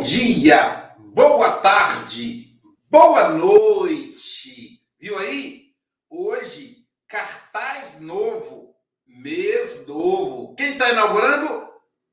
Bom dia, boa tarde, boa noite. Viu aí? Hoje, cartaz novo, mês novo. Quem está inaugurando?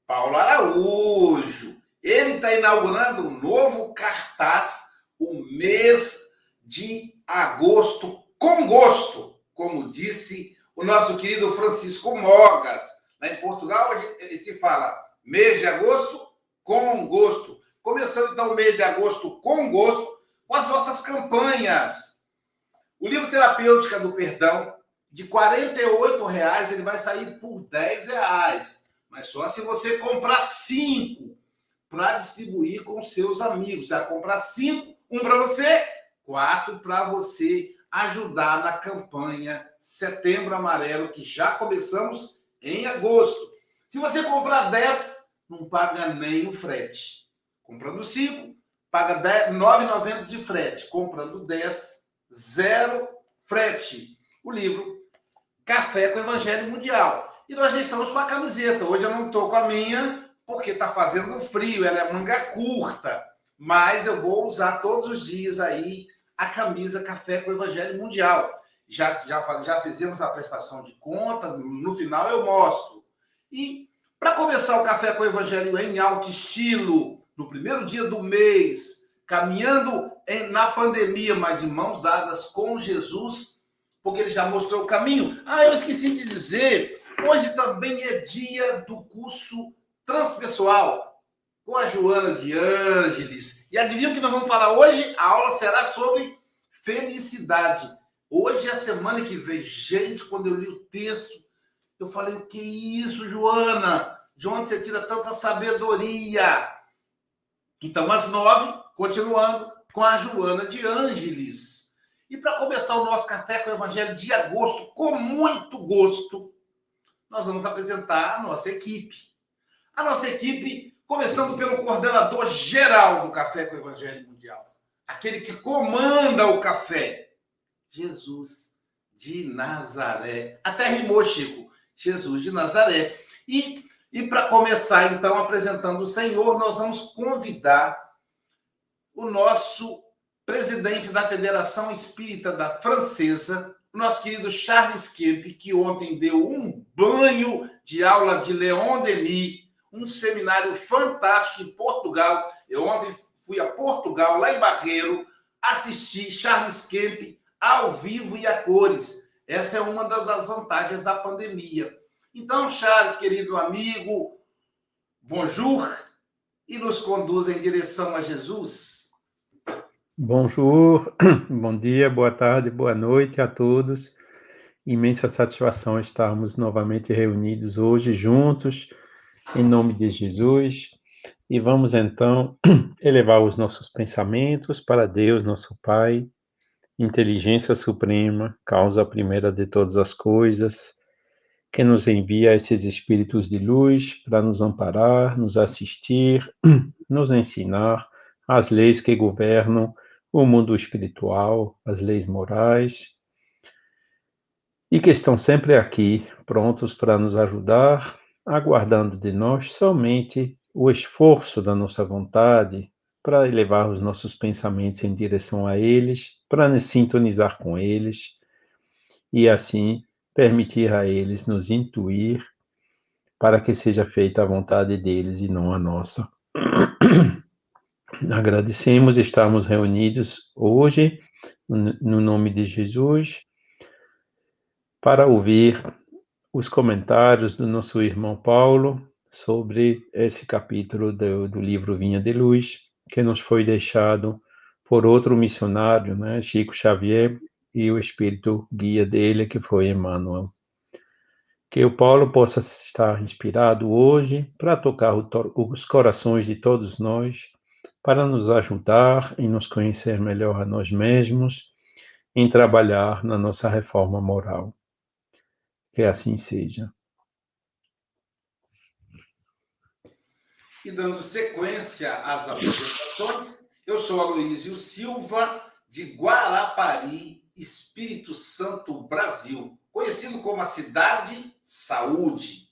Paulo Araújo. Ele está inaugurando um novo cartaz, o mês de agosto, com gosto, como disse o nosso querido Francisco Mogas. Lá em Portugal, ele se fala mês de agosto com gosto. Começando então o mês de agosto com gosto, com as nossas campanhas. O livro Terapêutica do Perdão, de R$ 48,00, ele vai sair por R$ 10,00. Mas só se você comprar cinco para distribuir com seus amigos. Vai comprar cinco, um para você, quatro para você ajudar na campanha Setembro Amarelo, que já começamos em agosto. Se você comprar 10, não paga nem o frete. Comprando 5, paga R$ 9,90 de frete. Comprando 10, zero frete. O livro Café com o Evangelho Mundial. E nós já estamos com a camiseta. Hoje eu não estou com a minha, porque está fazendo frio, ela é manga curta. Mas eu vou usar todos os dias aí a camisa Café com o Evangelho Mundial. Já, já, já fizemos a prestação de conta, no final eu mostro. E para começar o Café com o Evangelho em alto estilo, no primeiro dia do mês, caminhando em, na pandemia, mas de mãos dadas com Jesus, porque ele já mostrou o caminho. Ah, eu esqueci de dizer, hoje também é dia do curso transpessoal com a Joana de Ângeles. E adivinha o que nós vamos falar hoje? A aula será sobre felicidade. Hoje é a semana que vem. Gente, quando eu li o texto, eu falei, o que é isso, Joana? De onde você tira tanta sabedoria? Então, às nove, continuando com a Joana de Ângeles. E para começar o nosso café com o Evangelho de agosto, com muito gosto, nós vamos apresentar a nossa equipe. A nossa equipe, começando pelo coordenador geral do Café com o Evangelho Mundial, aquele que comanda o café, Jesus de Nazaré. Até rimou, Chico. Jesus de Nazaré. E, e para começar, então, apresentando o Senhor, nós vamos convidar o nosso presidente da Federação Espírita da Francesa, nosso querido Charles Kemp, que ontem deu um banho de aula de Leon Denis, um seminário fantástico em Portugal. Eu ontem fui a Portugal, lá em Barreiro, assisti Charles Kemp ao vivo e a cores. Essa é uma das vantagens da pandemia. Então, Charles, querido amigo, bonjour, e nos conduz em direção a Jesus. Bonjour, bom dia, boa tarde, boa noite a todos. Imensa satisfação estarmos novamente reunidos hoje juntos, em nome de Jesus. E vamos então elevar os nossos pensamentos para Deus, nosso Pai, inteligência suprema, causa primeira de todas as coisas, que nos envia esses espíritos de luz para nos amparar, nos assistir, nos ensinar as leis que governam o mundo espiritual, as leis morais, e que estão sempre aqui, prontos para nos ajudar, aguardando de nós somente o esforço da nossa vontade para elevar os nossos pensamentos em direção a eles, para nos sintonizar com eles e assim permitir a eles nos intuir para que seja feita a vontade deles e não a nossa. Agradecemos estarmos reunidos hoje, no nome de Jesus, para ouvir os comentários do nosso irmão Paulo sobre esse capítulo do, do livro Vinha de Luz que nos foi deixado por outro missionário, né, Chico Xavier, e o espírito guia dele, que foi Emmanuel. Que o Paulo possa estar inspirado hoje para tocar os corações de todos nós, para nos ajudar em nos conhecer melhor a nós mesmos, em trabalhar na nossa reforma moral. Que assim seja. E dando sequência às apresentações, eu sou Aloysio Silva, de Guarapari, Espírito Santo, Brasil, conhecido como a Cidade Saúde.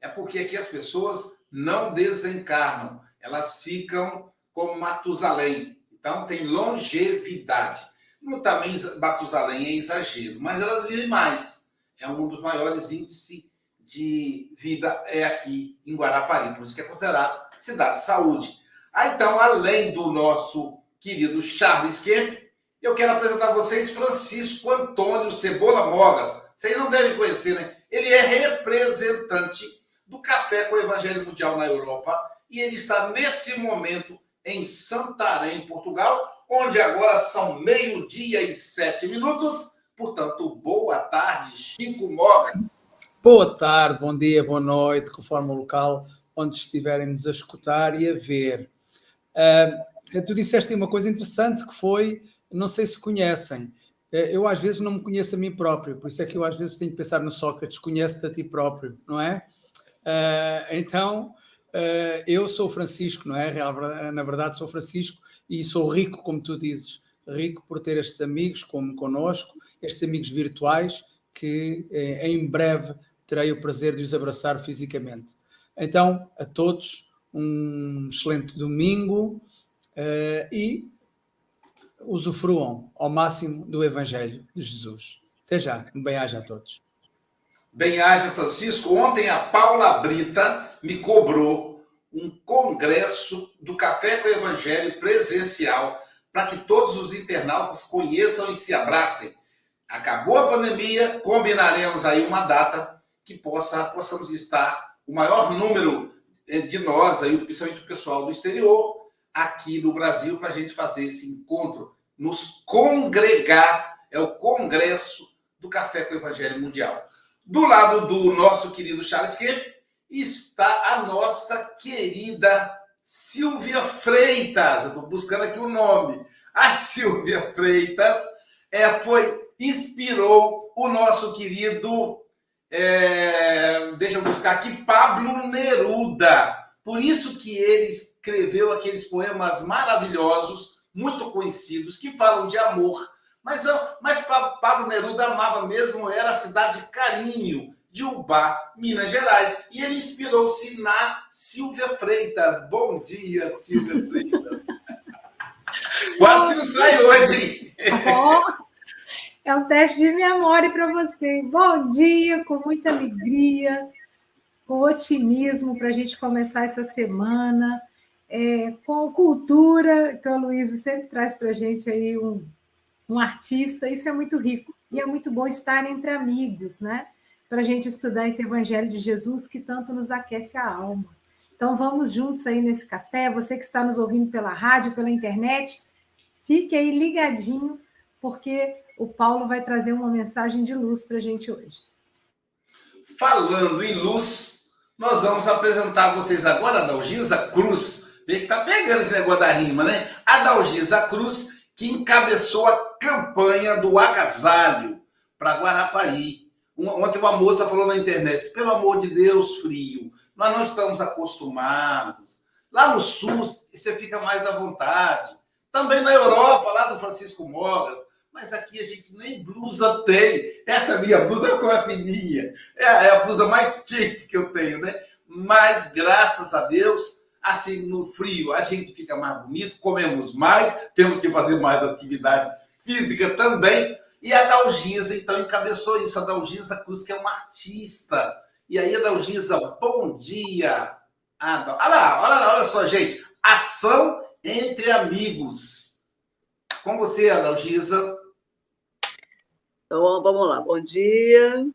É porque aqui as pessoas não desencarnam. elas ficam como Matusalém. Então, tem longevidade. No também Matusalém é exagero, mas elas vivem mais. É um dos maiores índices de vida é aqui em Guarapari, por isso que é considerado cidade de saúde. Ah, então, além do nosso querido Charles Kemp, eu quero apresentar a vocês Francisco Antônio Cebola Mogas. Vocês não devem conhecer, né? Ele é representante do Café com o Evangelho Mundial na Europa e ele está nesse momento em Santarém, Portugal, onde agora são meio-dia e sete minutos. Portanto, boa tarde, Chico Mogas. Boa tarde, bom dia, boa noite, conforme o local onde estiverem nos a escutar e a ver. Uh, tu disseste uma coisa interessante que foi, não sei se conhecem, uh, eu às vezes não me conheço a mim próprio, por isso é que eu às vezes tenho que pensar no Sócrates, conhece-te a ti próprio, não é? Uh, então, eu sou Francisco, não é? Na verdade sou Francisco e sou rico, como tu dizes, rico por ter estes amigos como conosco, estes amigos virtuais que em breve terei o prazer de os abraçar fisicamente. Então, a todos, um excelente domingo e usufruam ao máximo do Evangelho de Jesus. Até já, um bem-aja a todos. Bem-aja, Francisco. Ontem a Paula Brita me cobrou um congresso do Café com o Evangelho presencial para que todos os internautas conheçam e se abracem. Acabou a pandemia, combinaremos aí uma data que possa, possamos estar o maior número eh, de nós, aí, principalmente o pessoal do exterior, aqui no Brasil, para a gente fazer esse encontro, nos congregar, é o Congresso do Café com o Evangelho Mundial. Do lado do nosso querido Charles Kemp está a nossa querida Silvia Freitas. Eu estou buscando aqui o nome. A Silvia Freitas é, foi inspirou o nosso querido é, deixa eu buscar aqui, Pablo Neruda. Por isso que ele escreveu aqueles poemas maravilhosos, muito conhecidos, que falam de amor. Mas, mas Pablo Neruda amava mesmo, era a cidade Carinho, de Ubá, Minas Gerais. E ele inspirou-se na Silvia Freitas. Bom dia, Silvia Freitas. Quase que não sai hoje, hein? É um teste de memória para você. Bom dia, com muita alegria, com otimismo para a gente começar essa semana, é, com cultura, que o Luiz sempre traz para a gente aí um, um artista. Isso é muito rico e é muito bom estar entre amigos, né? Para a gente estudar esse Evangelho de Jesus que tanto nos aquece a alma. Então vamos juntos aí nesse café. Você que está nos ouvindo pela rádio, pela internet, fique aí ligadinho, porque o Paulo vai trazer uma mensagem de luz para a gente hoje. Falando em luz, nós vamos apresentar a vocês agora a Dalgisa Cruz. Vê que está pegando esse negócio da rima, né? A Dalgisa Cruz, que encabeçou a campanha do agasalho para Guarapari. Ontem uma moça falou na internet, pelo amor de Deus, frio, nós não estamos acostumados. Lá no Sul, você fica mais à vontade. Também na Europa, lá do Francisco Mogas, mas aqui a gente nem blusa tem. Essa minha blusa é uma fininha. É, é a blusa mais quente que eu tenho, né? Mas graças a Deus, assim, no frio a gente fica mais bonito, comemos mais, temos que fazer mais atividade física também. E a Dalgisa, então, encabeçou isso. A Dalgisa Cruz, que é uma artista. E aí, a Dalgisa, bom dia. Ah, olha lá, olha lá, olha só, gente. Ação entre amigos. Com você, Adalgisa. Então, vamos lá. Bom dia,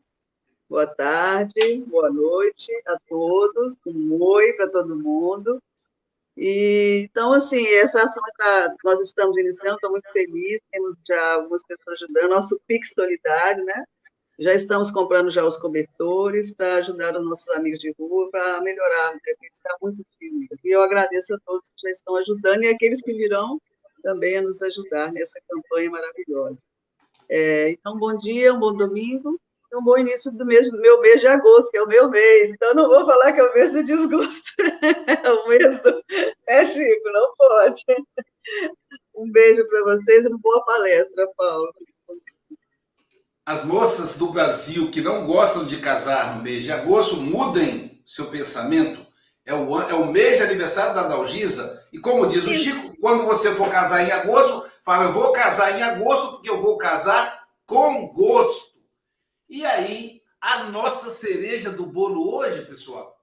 boa tarde, boa noite a todos. Um oi para todo mundo. E, então, assim, essa ação tá, nós estamos iniciando, estou muito feliz, temos já algumas pessoas ajudando, nosso Pix Solidário, né? Já estamos comprando já os cobertores para ajudar os nossos amigos de rua, para melhorar, porque está muito frio E eu agradeço a todos que já estão ajudando e aqueles que virão também a nos ajudar nessa campanha maravilhosa. É, então, bom dia, um bom domingo, um bom início do, mês, meu mês de agosto, que é o meu mês. Então, não vou falar que é o mês do desgosto. é o mês do. É, Chico, não pode. Um beijo para vocês e uma boa palestra, Paulo. As moças do Brasil que não gostam de casar no mês de agosto, mudem seu pensamento. É o, é o mês de aniversário da Dalgisa. E como diz o Chico, quando você for casar em agosto, fala, eu vou casar em agosto porque eu vou casar com gosto. E aí, a nossa cereja do bolo hoje, pessoal,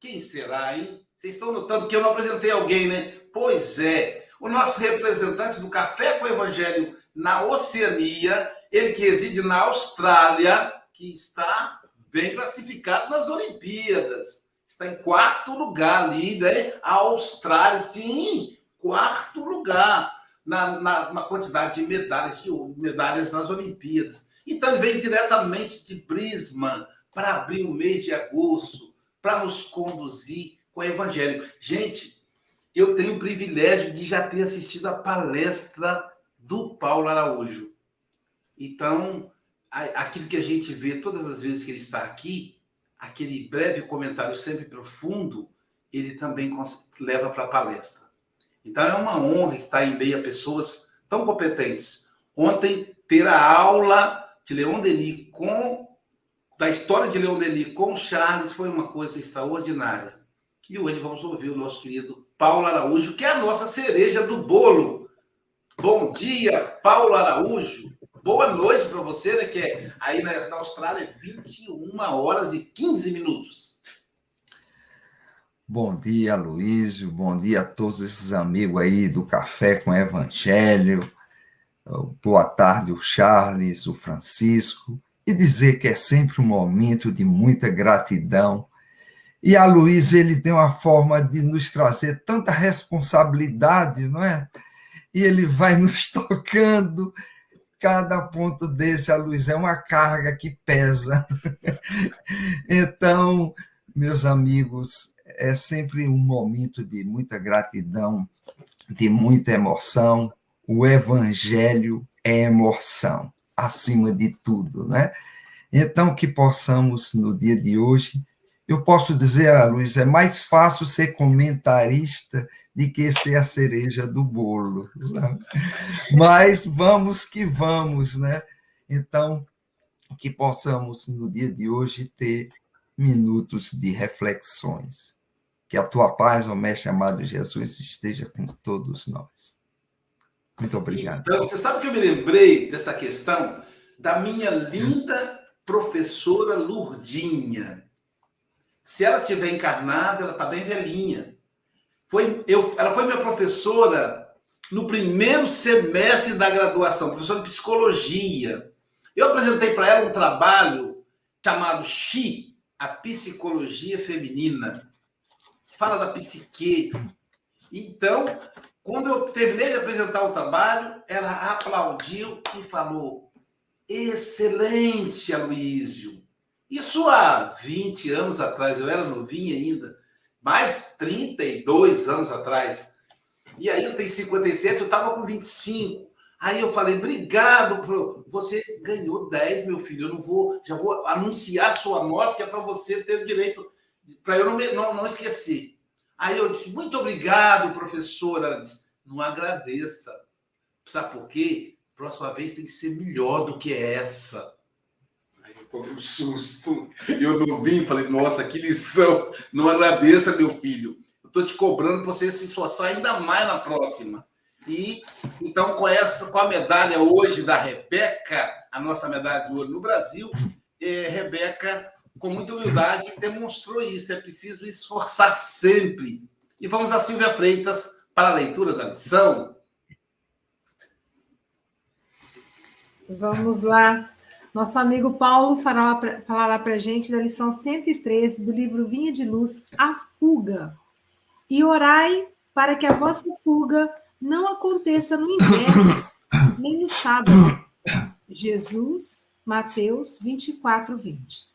quem será, hein? Vocês estão notando que eu não apresentei alguém, né? Pois é, o nosso representante do Café com o Evangelho na Oceania, ele que reside na Austrália, que está bem classificado nas Olimpíadas. Está em quarto lugar ali, né? A Austrália, sim, quarto lugar na, na, na quantidade de medalhas, de medalhas nas Olimpíadas. Então, ele vem diretamente de Brisbane para abrir o mês de agosto, para nos conduzir com o Evangelho. Gente, eu tenho o privilégio de já ter assistido a palestra do Paulo Araújo. Então, aquilo que a gente vê todas as vezes que ele está aqui, aquele breve comentário sempre profundo, ele também leva para a palestra. Então, é uma honra estar em meio a pessoas tão competentes. Ontem, ter a aula de Leon Denis com da história de Leon Denis com Charles foi uma coisa extraordinária. E hoje vamos ouvir o nosso querido Paulo Araújo, que é a nossa cereja do bolo. Bom dia, Paulo Araújo. Boa noite para você, né? Que é, aí na, na Austrália 21 horas e 15 minutos. Bom dia, Luísio. Bom dia a todos esses amigos aí do Café com Evangelho. Boa tarde, o Charles, o Francisco. E dizer que é sempre um momento de muita gratidão e a Luiz, ele tem uma forma de nos trazer tanta responsabilidade, não é? E ele vai nos tocando. Cada ponto desse, a Luiz, é uma carga que pesa. Então, meus amigos, é sempre um momento de muita gratidão, de muita emoção. O evangelho é emoção, acima de tudo, né? Então, que possamos, no dia de hoje, eu posso dizer, a Luiz, é mais fácil ser comentarista do que ser a cereja do bolo. Sabe? Mas vamos que vamos, né? Então, que possamos, no dia de hoje, ter minutos de reflexões. Que a tua paz, ó Mestre amado Jesus, esteja com todos nós. Muito obrigado. Então, você sabe que eu me lembrei dessa questão da minha linda professora Lurdinha se ela tiver encarnada, ela está bem velhinha. Foi, eu, ela foi minha professora no primeiro semestre da graduação, professora de psicologia. Eu apresentei para ela um trabalho chamado Xi, a psicologia feminina. Fala da psique. Então, quando eu terminei de apresentar o trabalho, ela aplaudiu e falou: Excelente, Aloísio. Isso há 20 anos atrás, eu era novinho ainda, mais 32 anos atrás. E aí eu tenho 57, eu estava com 25. Aí eu falei, obrigado, você ganhou 10, meu filho. Eu não vou, já vou anunciar sua nota, que é para você ter o direito, para eu não, não, não esquecer. Aí eu disse, muito obrigado, professora. Ela disse, não agradeça. Sabe por quê? Próxima vez tem que ser melhor do que essa tomei um susto. Eu não vim, falei, nossa, que lição. Não agradeça, meu filho. Eu estou te cobrando para você se esforçar ainda mais na próxima. E então, com essa, com a medalha hoje da Rebeca, a nossa medalha de ouro no Brasil, é, Rebeca, com muita humildade, demonstrou isso. É preciso esforçar sempre. E vamos a Silvia Freitas para a leitura da lição. Vamos lá. Nosso amigo Paulo falará para a gente da lição 113 do livro Vinha de Luz, A Fuga. E orai para que a vossa fuga não aconteça no inverno, nem no sábado. Jesus, Mateus 24, 20.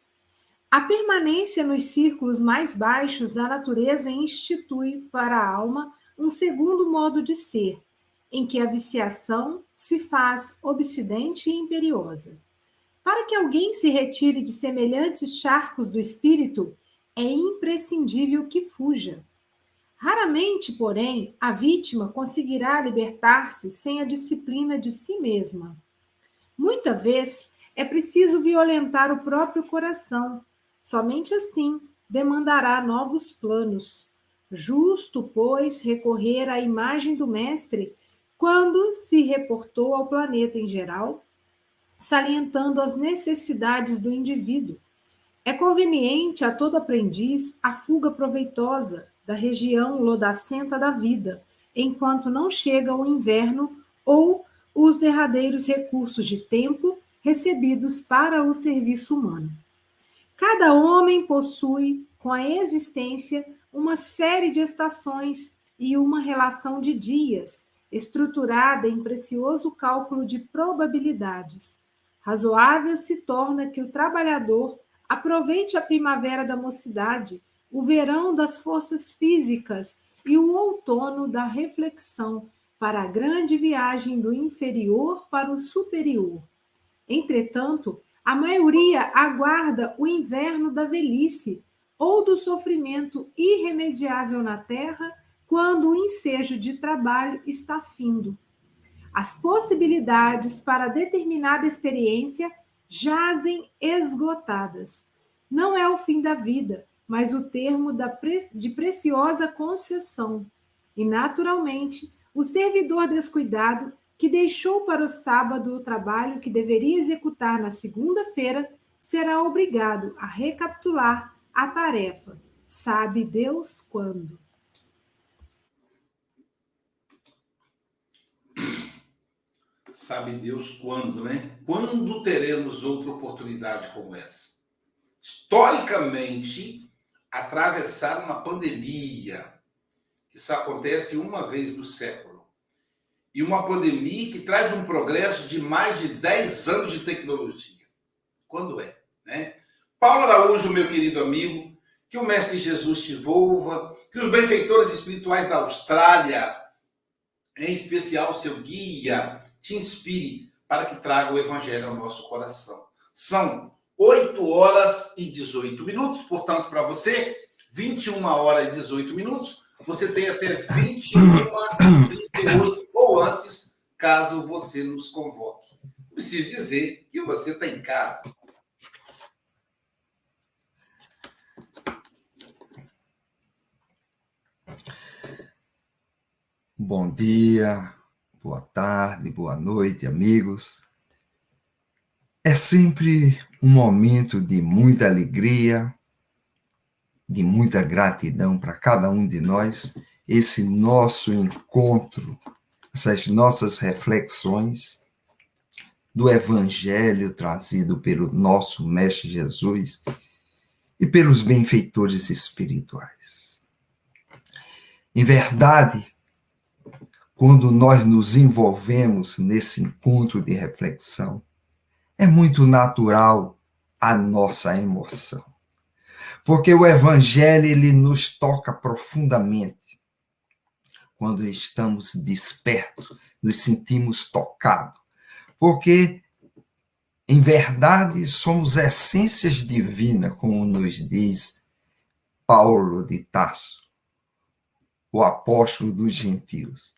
A permanência nos círculos mais baixos da natureza institui para a alma um segundo modo de ser, em que a viciação se faz obsidente e imperiosa. Para que alguém se retire de semelhantes charcos do espírito, é imprescindível que fuja. Raramente, porém, a vítima conseguirá libertar-se sem a disciplina de si mesma. Muita vez é preciso violentar o próprio coração. Somente assim demandará novos planos. Justo, pois, recorrer à imagem do Mestre quando se reportou ao planeta em geral, salientando as necessidades do indivíduo. É conveniente a todo aprendiz a fuga proveitosa da região lodacenta da vida, enquanto não chega o inverno ou os derradeiros recursos de tempo recebidos para o serviço humano. Cada homem possui, com a existência, uma série de estações e uma relação de dias, estruturada em precioso cálculo de probabilidades. Razoável se torna que o trabalhador aproveite a primavera da mocidade, o verão das forças físicas e o outono da reflexão para a grande viagem do inferior para o superior. Entretanto, a maioria aguarda o inverno da velhice ou do sofrimento irremediável na terra quando o ensejo de trabalho está findo. As possibilidades para determinada experiência jazem esgotadas. Não é o fim da vida, mas o termo de preciosa concessão. E, naturalmente, o servidor descuidado que deixou para o sábado o trabalho que deveria executar na segunda-feira, será obrigado a recapitular a tarefa. Sabe Deus quando. Sabe Deus quando, né? Quando teremos outra oportunidade como essa? Historicamente, atravessar uma pandemia, que isso acontece uma vez no século e uma pandemia que traz um progresso de mais de 10 anos de tecnologia. Quando é? Né? Paulo Araújo, meu querido amigo, que o Mestre Jesus te envolva, que os benfeitores espirituais da Austrália, em especial seu guia, te inspire para que traga o Evangelho ao nosso coração. São 8 horas e 18 minutos, portanto, para você, 21 horas e 18 minutos, você tem até 21 e 38 ou antes, caso você nos convoque. Preciso dizer que você está em casa. Bom dia, boa tarde, boa noite, amigos. É sempre um momento de muita alegria, de muita gratidão para cada um de nós, esse nosso encontro essas nossas reflexões do Evangelho trazido pelo nosso Mestre Jesus e pelos benfeitores espirituais. Em verdade, quando nós nos envolvemos nesse encontro de reflexão, é muito natural a nossa emoção. Porque o evangelho ele nos toca profundamente quando estamos despertos, nos sentimos tocados. Porque, em verdade, somos essências divinas, como nos diz Paulo de Tarso, o apóstolo dos gentios.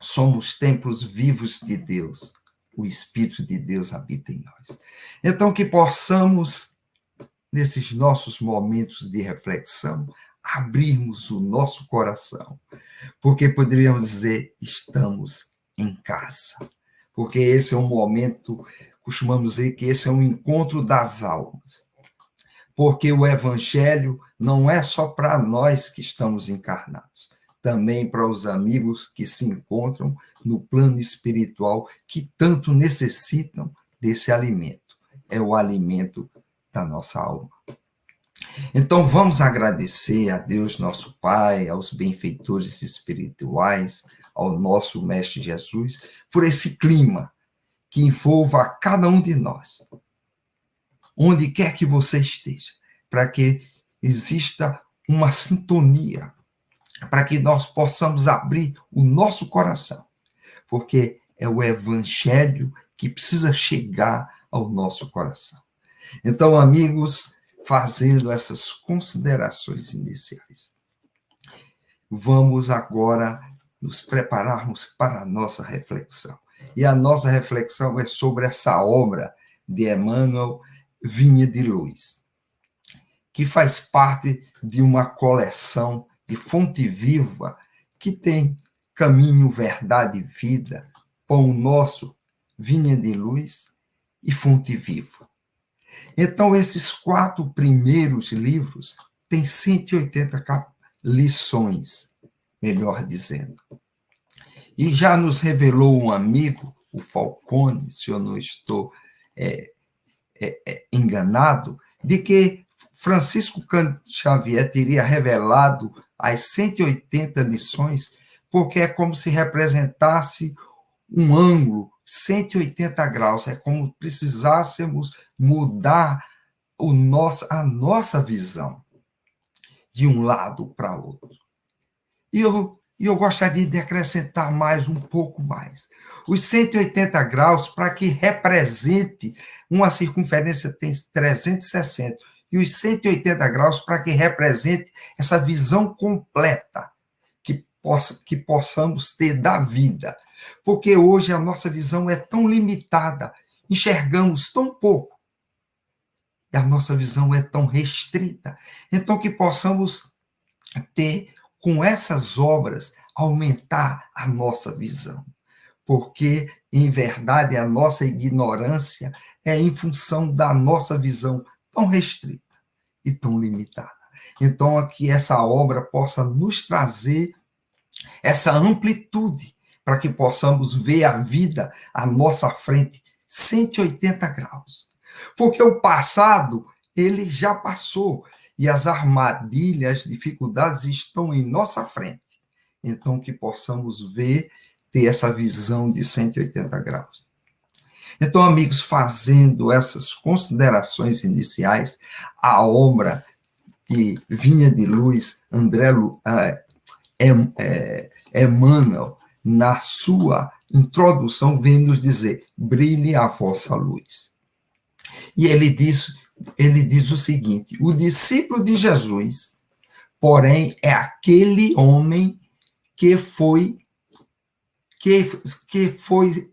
Somos templos vivos de Deus. O Espírito de Deus habita em nós. Então, que possamos, nesses nossos momentos de reflexão, abrirmos o nosso coração, porque poderíamos dizer, estamos em casa. Porque esse é um momento, costumamos dizer que esse é um encontro das almas. Porque o evangelho não é só para nós que estamos encarnados, também para os amigos que se encontram no plano espiritual, que tanto necessitam desse alimento. É o alimento da nossa alma. Então vamos agradecer a Deus, nosso Pai, aos benfeitores espirituais, ao nosso Mestre Jesus, por esse clima que envolva a cada um de nós, onde quer que você esteja, para que exista uma sintonia, para que nós possamos abrir o nosso coração, porque é o Evangelho que precisa chegar ao nosso coração. Então, amigos, fazendo essas considerações iniciais. Vamos agora nos prepararmos para a nossa reflexão. E a nossa reflexão é sobre essa obra de Emmanuel Vinha de Luz, que faz parte de uma coleção de fonte viva que tem caminho, verdade e vida, pão nosso, vinha de luz e fonte viva. Então, esses quatro primeiros livros têm 180 lições, melhor dizendo. E já nos revelou um amigo, o Falcone, se eu não estou é, é, é, enganado, de que Francisco Xavier teria revelado as 180 lições, porque é como se representasse um ângulo 180 graus, é como precisássemos mudar o nosso, a nossa visão de um lado para outro. E eu, eu gostaria de acrescentar mais um pouco mais. Os 180 graus, para que represente uma circunferência tem 360, e os 180 graus para que represente essa visão completa que, possa, que possamos ter da vida porque hoje a nossa visão é tão limitada, enxergamos tão pouco, e a nossa visão é tão restrita. Então, que possamos ter, com essas obras, aumentar a nossa visão. Porque, em verdade, a nossa ignorância é em função da nossa visão tão restrita e tão limitada. Então, que essa obra possa nos trazer essa amplitude para que possamos ver a vida à nossa frente 180 graus. Porque o passado, ele já passou e as armadilhas, as dificuldades estão em nossa frente. Então, que possamos ver, ter essa visão de 180 graus. Então, amigos, fazendo essas considerações iniciais, a obra que vinha de luz, André é, é, Emmanuel, na sua introdução, vem nos dizer: brilhe a vossa luz. E ele diz, ele diz o seguinte: o discípulo de Jesus, porém, é aquele homem que foi que, que foi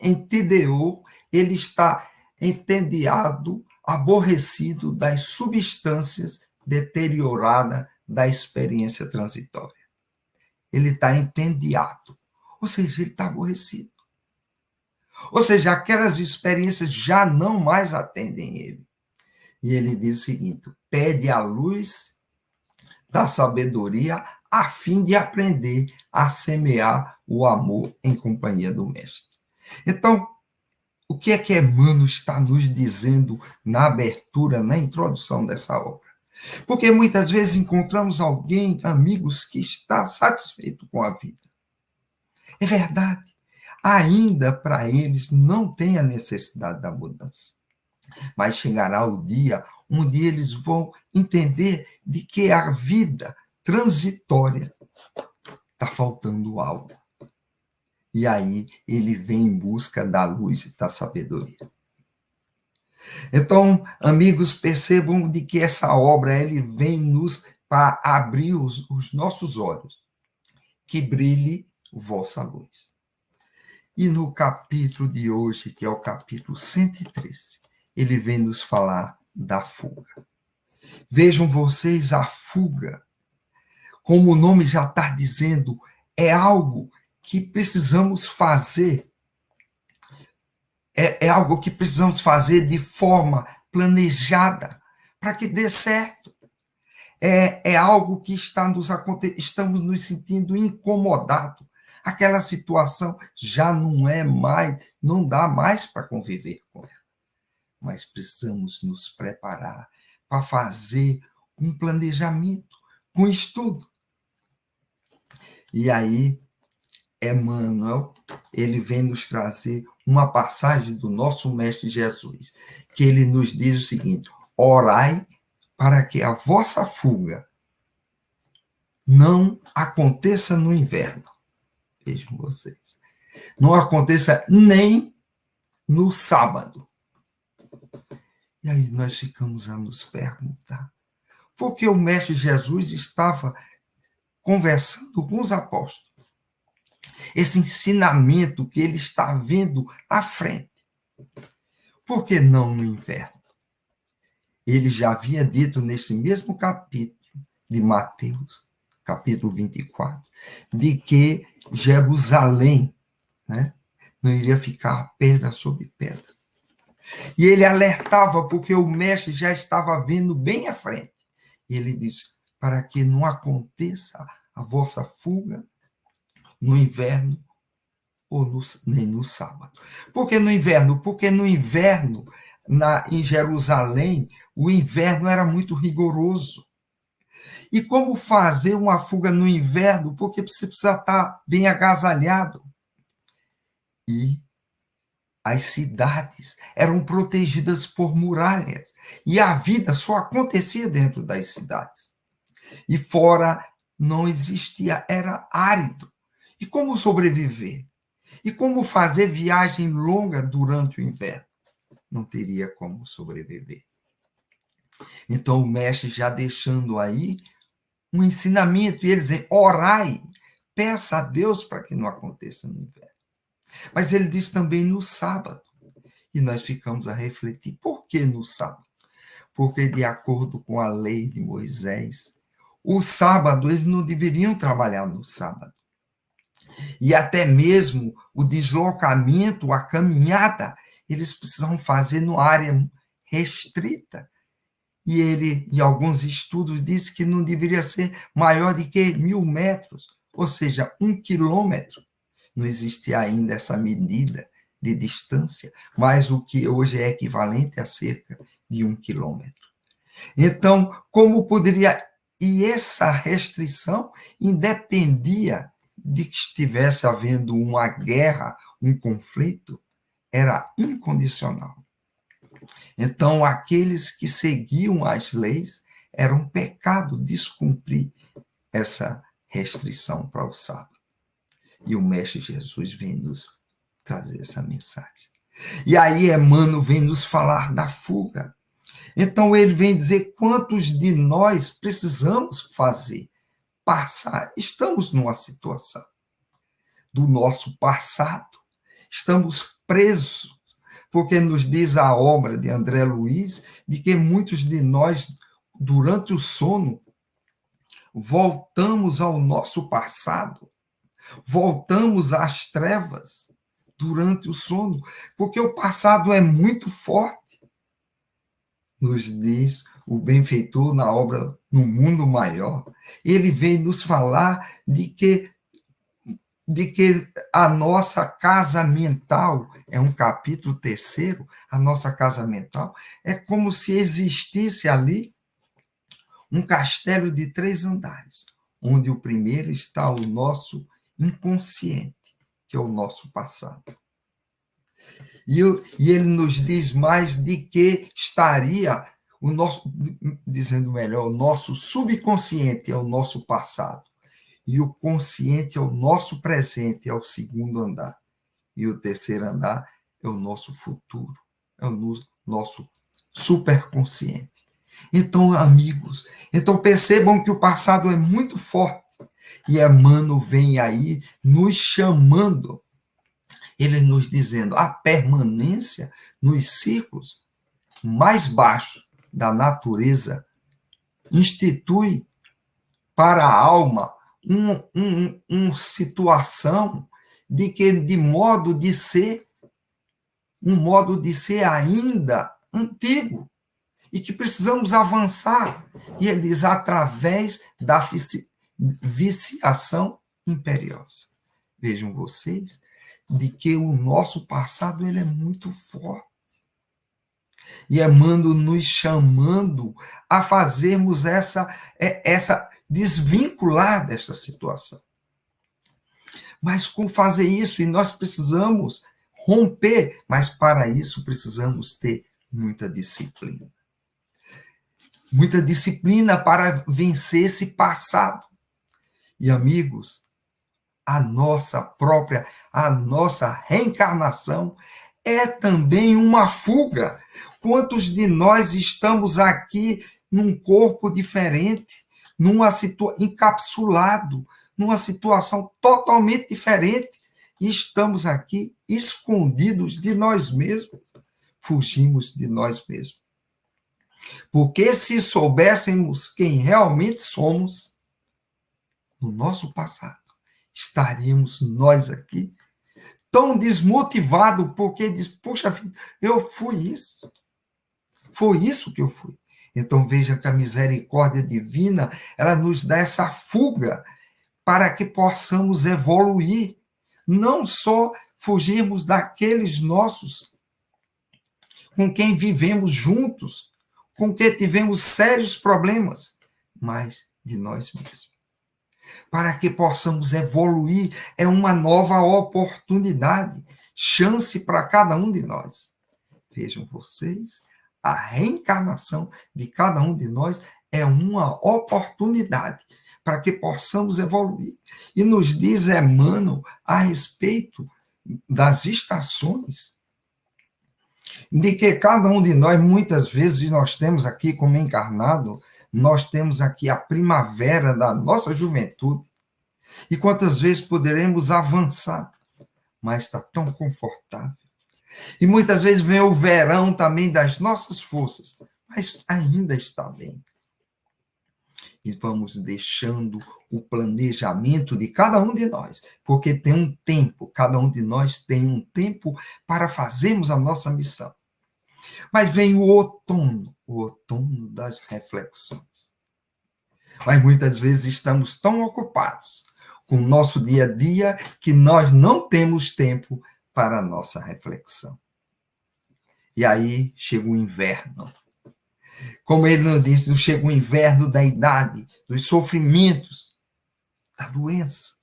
entendeu, ele está entediado, aborrecido das substâncias deterioradas da experiência transitória ele está entediado. Ou seja, ele está aborrecido. Ou seja, aquelas experiências já não mais atendem ele. E ele diz o seguinte: pede a luz da sabedoria a fim de aprender a semear o amor em companhia do Mestre. Então, o que é que Emmanuel está nos dizendo na abertura, na introdução dessa obra? Porque muitas vezes encontramos alguém, amigos, que está satisfeito com a vida. É verdade. Ainda para eles não tem a necessidade da mudança. Mas chegará o dia onde eles vão entender de que a vida transitória está faltando algo. E aí ele vem em busca da luz e da sabedoria. Então, amigos, percebam de que essa obra ele vem nos para abrir os, os nossos olhos, que brilhe vossa luz. E no capítulo de hoje, que é o capítulo 113, ele vem nos falar da fuga. Vejam vocês a fuga, como o nome já está dizendo, é algo que precisamos fazer é, é algo que precisamos fazer de forma planejada para que dê certo. É, é algo que está nos estamos nos sentindo incomodados. Aquela situação já não é mais, não dá mais para conviver com ela. Mas precisamos nos preparar para fazer um planejamento, um estudo. E aí, Emmanuel, ele vem nos trazer uma passagem do nosso Mestre Jesus, que ele nos diz o seguinte: orai para que a vossa fuga não aconteça no inverno. Vejam vocês. Não aconteça nem no sábado. E aí nós ficamos a nos perguntar. Porque o Mestre Jesus estava conversando com os apóstolos esse ensinamento que ele está vendo à frente. Por que não no inverno? ele já havia dito nesse mesmo capítulo de Mateus, capítulo 24, de que Jerusalém né, não iria ficar pedra sobre pedra. E ele alertava, porque o mestre já estava vendo bem à frente. E ele disse: para que não aconteça a vossa fuga no inverno ou no, nem no sábado. Por que no inverno? Porque no inverno, na, em Jerusalém, o inverno era muito rigoroso. E como fazer uma fuga no inverno? Porque você precisa estar bem agasalhado. E as cidades eram protegidas por muralhas. E a vida só acontecia dentro das cidades. E fora não existia, era árido. E como sobreviver? E como fazer viagem longa durante o inverno? Não teria como sobreviver. Então o mestre já deixando aí um ensinamento, e eles dizem: orai, peça a Deus para que não aconteça no inverno. Mas ele diz também no sábado. E nós ficamos a refletir: por que no sábado? Porque, de acordo com a lei de Moisés, o sábado eles não deveriam trabalhar no sábado. E até mesmo o deslocamento, a caminhada, eles precisam fazer numa área restrita e ele, em alguns estudos, diz que não deveria ser maior de que mil metros, ou seja, um quilômetro. Não existe ainda essa medida de distância, mas o que hoje é equivalente a cerca de um quilômetro. Então, como poderia. E essa restrição independia de que estivesse havendo uma guerra, um conflito, era incondicional. Então, aqueles que seguiam as leis, era um pecado descumprir essa restrição para o sábado. E o Mestre Jesus vem nos trazer essa mensagem. E aí Emmanuel vem nos falar da fuga. Então ele vem dizer quantos de nós precisamos fazer passar. Estamos numa situação do nosso passado. Estamos presos porque nos diz a obra de André Luiz de que muitos de nós, durante o sono, voltamos ao nosso passado, voltamos às trevas durante o sono, porque o passado é muito forte. Nos diz o benfeitor na obra No Mundo Maior. Ele vem nos falar de que de que a nossa casa mental, é um capítulo terceiro, a nossa casa mental, é como se existisse ali um castelo de três andares, onde o primeiro está o nosso inconsciente, que é o nosso passado. E, ele nos diz mais de que estaria o nosso, dizendo melhor, o nosso subconsciente é o nosso passado e o consciente é o nosso presente, é o segundo andar. E o terceiro andar é o nosso futuro, é o nosso superconsciente. Então, amigos, então percebam que o passado é muito forte. E Emmanuel vem aí nos chamando, ele nos dizendo a permanência nos círculos mais baixos da natureza institui para a alma um, um, um situação de que de modo de ser um modo de ser ainda antigo e que precisamos avançar. E ele diz através da viciação imperiosa. Vejam vocês de que o nosso passado ele é muito forte e Emmanuel nos chamando a fazermos essa é, essa desvincular desta situação. Mas como fazer isso? E nós precisamos romper, mas para isso precisamos ter muita disciplina. Muita disciplina para vencer esse passado. E amigos, a nossa própria, a nossa reencarnação é também uma fuga. Quantos de nós estamos aqui num corpo diferente, numa encapsulado, numa situação totalmente diferente, e estamos aqui escondidos de nós mesmos, fugimos de nós mesmos. Porque se soubéssemos quem realmente somos, no nosso passado, estaríamos nós aqui tão desmotivados porque diz, puxa vida, eu fui isso. Foi isso que eu fui. Então veja que a misericórdia divina, ela nos dá essa fuga para que possamos evoluir, não só fugirmos daqueles nossos com quem vivemos juntos, com quem tivemos sérios problemas, mas de nós mesmos. Para que possamos evoluir, é uma nova oportunidade, chance para cada um de nós. Vejam vocês, a reencarnação de cada um de nós é uma oportunidade para que possamos evoluir. E nos diz Emmanuel a respeito das estações, de que cada um de nós, muitas vezes, nós temos aqui como encarnado, nós temos aqui a primavera da nossa juventude. E quantas vezes poderemos avançar, mas está tão confortável e muitas vezes vem o verão também das nossas forças, mas ainda está bem. E vamos deixando o planejamento de cada um de nós, porque tem um tempo, cada um de nós tem um tempo para fazermos a nossa missão. Mas vem o outono, o outono das reflexões. Mas muitas vezes estamos tão ocupados com o nosso dia a dia que nós não temos tempo para a nossa reflexão. E aí chega o inverno. Como ele nos disse, chega o inverno da idade, dos sofrimentos, da doença.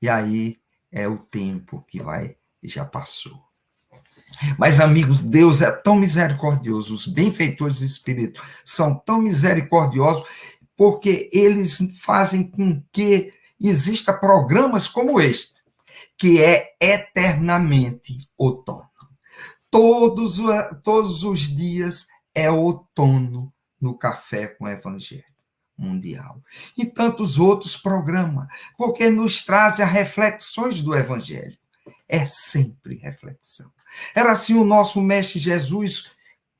E aí é o tempo que vai e já passou. Mas, amigos, Deus é tão misericordioso, os benfeitores do Espírito são tão misericordiosos, porque eles fazem com que exista programas como este, que é eternamente outono. Todos, todos os dias é outono no Café com o Evangelho Mundial. E tantos outros programas, porque nos trazem as reflexões do Evangelho. É sempre reflexão. Era assim o nosso Mestre Jesus,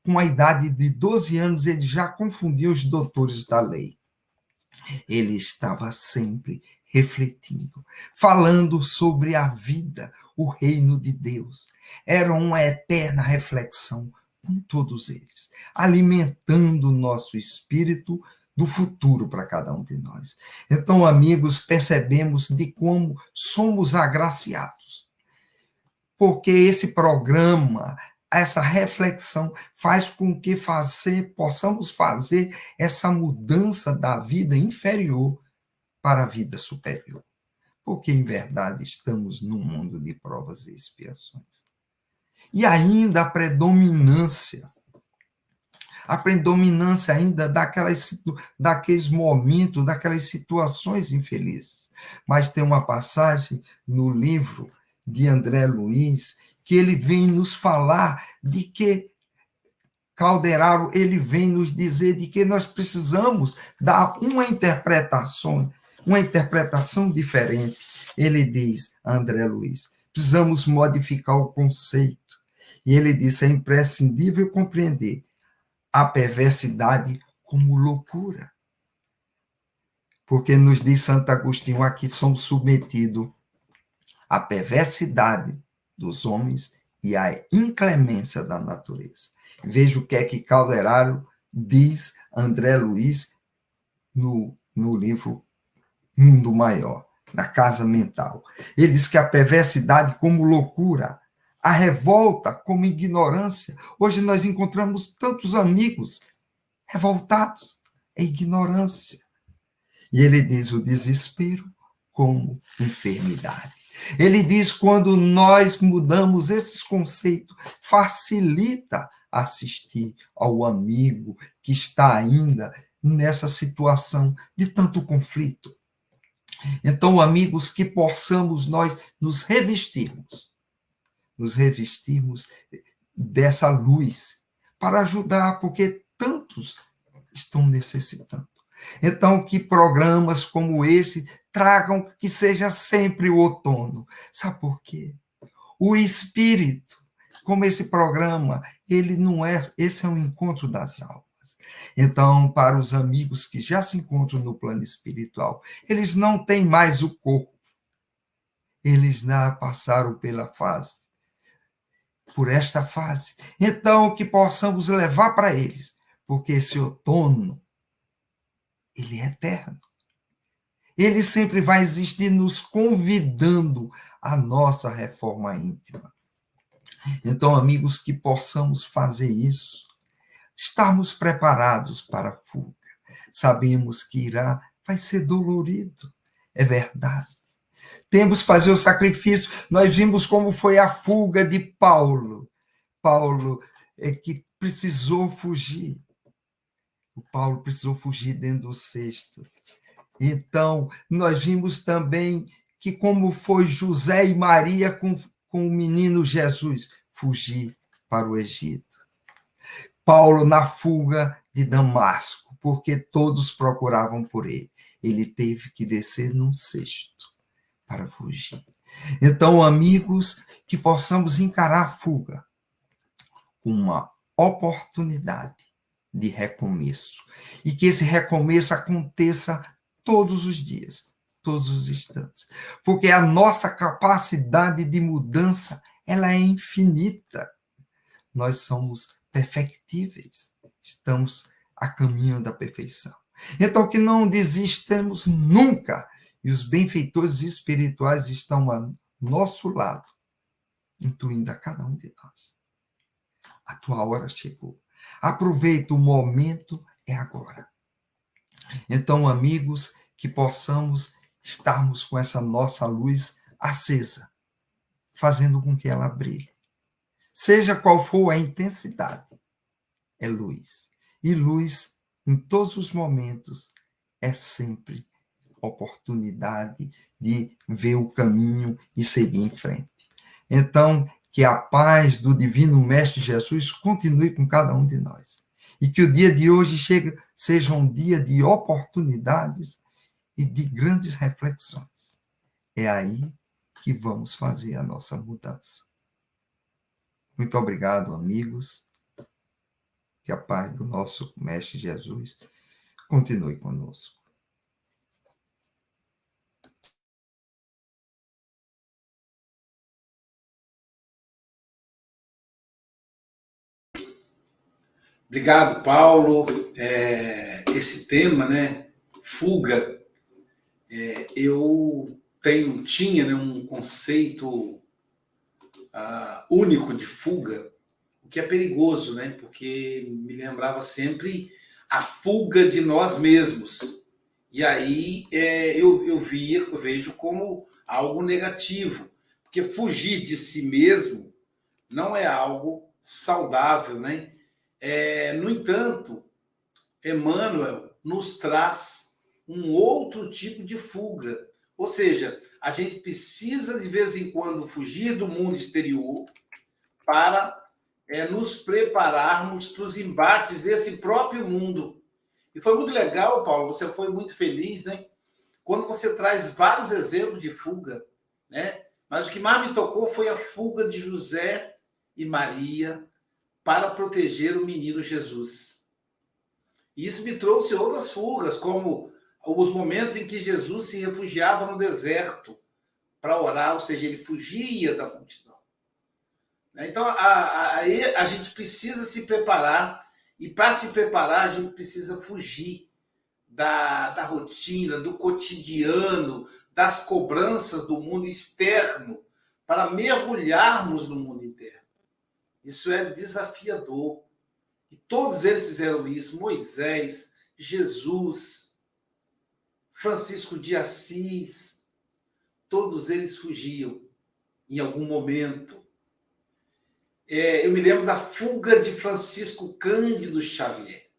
com a idade de 12 anos, ele já confundia os doutores da lei. Ele estava sempre refletindo, falando sobre a vida, o reino de Deus. Era uma eterna reflexão com todos eles, alimentando o nosso espírito do futuro para cada um de nós. Então, amigos, percebemos de como somos agraciados. Porque esse programa, essa reflexão faz com que fazer, possamos fazer essa mudança da vida inferior para a vida superior. Porque, em verdade, estamos num mundo de provas e expiações. E ainda a predominância, a predominância ainda daquelas, daqueles momentos, daquelas situações infelizes. Mas tem uma passagem no livro de André Luiz que ele vem nos falar de que Calderaro ele vem nos dizer de que nós precisamos dar uma interpretação uma interpretação diferente. Ele diz, André Luiz, precisamos modificar o conceito. E ele diz, é imprescindível compreender a perversidade como loucura. Porque nos diz Santo Agostinho, aqui somos submetidos à perversidade dos homens e à inclemência da natureza. Veja o que é que Calderaro diz André Luiz no, no livro mundo maior, na casa mental. Ele diz que a perversidade como loucura, a revolta como ignorância. Hoje nós encontramos tantos amigos revoltados, é ignorância. E ele diz o desespero como enfermidade. Ele diz quando nós mudamos esses conceitos, facilita assistir ao amigo que está ainda nessa situação de tanto conflito, então, amigos, que possamos nós nos revestirmos, nos revestirmos dessa luz para ajudar, porque tantos estão necessitando. Então, que programas como esse tragam que seja sempre o outono. Sabe por quê? O espírito, como esse programa, ele não é, esse é um encontro das almas. Então, para os amigos que já se encontram no plano espiritual, eles não têm mais o corpo. Eles já passaram pela fase, por esta fase. Então, que possamos levar para eles, porque esse outono, ele é eterno. Ele sempre vai existir nos convidando à nossa reforma íntima. Então, amigos, que possamos fazer isso, estarmos preparados para a fuga. Sabemos que irá, vai ser dolorido, é verdade. Temos que fazer o sacrifício. Nós vimos como foi a fuga de Paulo. Paulo é que precisou fugir. O Paulo precisou fugir dentro do cesto. Então, nós vimos também que como foi José e Maria com, com o menino Jesus fugir para o Egito. Paulo na fuga de Damasco, porque todos procuravam por ele. Ele teve que descer num cesto para fugir. Então, amigos, que possamos encarar a fuga uma oportunidade de recomeço e que esse recomeço aconteça todos os dias, todos os instantes, porque a nossa capacidade de mudança ela é infinita. Nós somos perfectíveis, estamos a caminho da perfeição. Então que não desistamos nunca, e os benfeitores espirituais estão a nosso lado, intuindo a cada um de nós. A tua hora chegou. Aproveita o momento, é agora. Então, amigos, que possamos estarmos com essa nossa luz acesa, fazendo com que ela brilhe. Seja qual for a intensidade, é luz. E luz, em todos os momentos, é sempre oportunidade de ver o caminho e seguir em frente. Então, que a paz do Divino Mestre Jesus continue com cada um de nós. E que o dia de hoje chegue, seja um dia de oportunidades e de grandes reflexões. É aí que vamos fazer a nossa mudança. Muito obrigado, amigos. Que a paz do nosso Mestre Jesus continue conosco. Obrigado, Paulo. É, esse tema, né, fuga, é, eu tenho, tinha né, um conceito uh, único de fuga, o que é perigoso, né? Porque me lembrava sempre a fuga de nós mesmos. E aí é, eu, eu via, eu vejo como algo negativo, porque fugir de si mesmo não é algo saudável, né? É, no entanto, Emmanuel nos traz um outro tipo de fuga. Ou seja, a gente precisa de vez em quando fugir do mundo exterior para é, nos prepararmos para os embates desse próprio mundo. E foi muito legal, Paulo, você foi muito feliz, né? Quando você traz vários exemplos de fuga, né? Mas o que mais me tocou foi a fuga de José e Maria para proteger o menino Jesus. E isso me trouxe outras fugas, como os momentos em que Jesus se refugiava no deserto para orar, ou seja, ele fugia da multidão. Né? Então, a, a, a, gente precisa se preparar, e para se preparar, a gente precisa fugir da, da rotina, do cotidiano, das cobranças do mundo externo, para mergulharmos no mundo interno. Isso é desafiador. E todos eles fizeram isso: Moisés, Jesus, Francisco de Assis, todos eles fugiam em algum momento. É, eu me lembro da fuga de Francisco Cândido Xavier.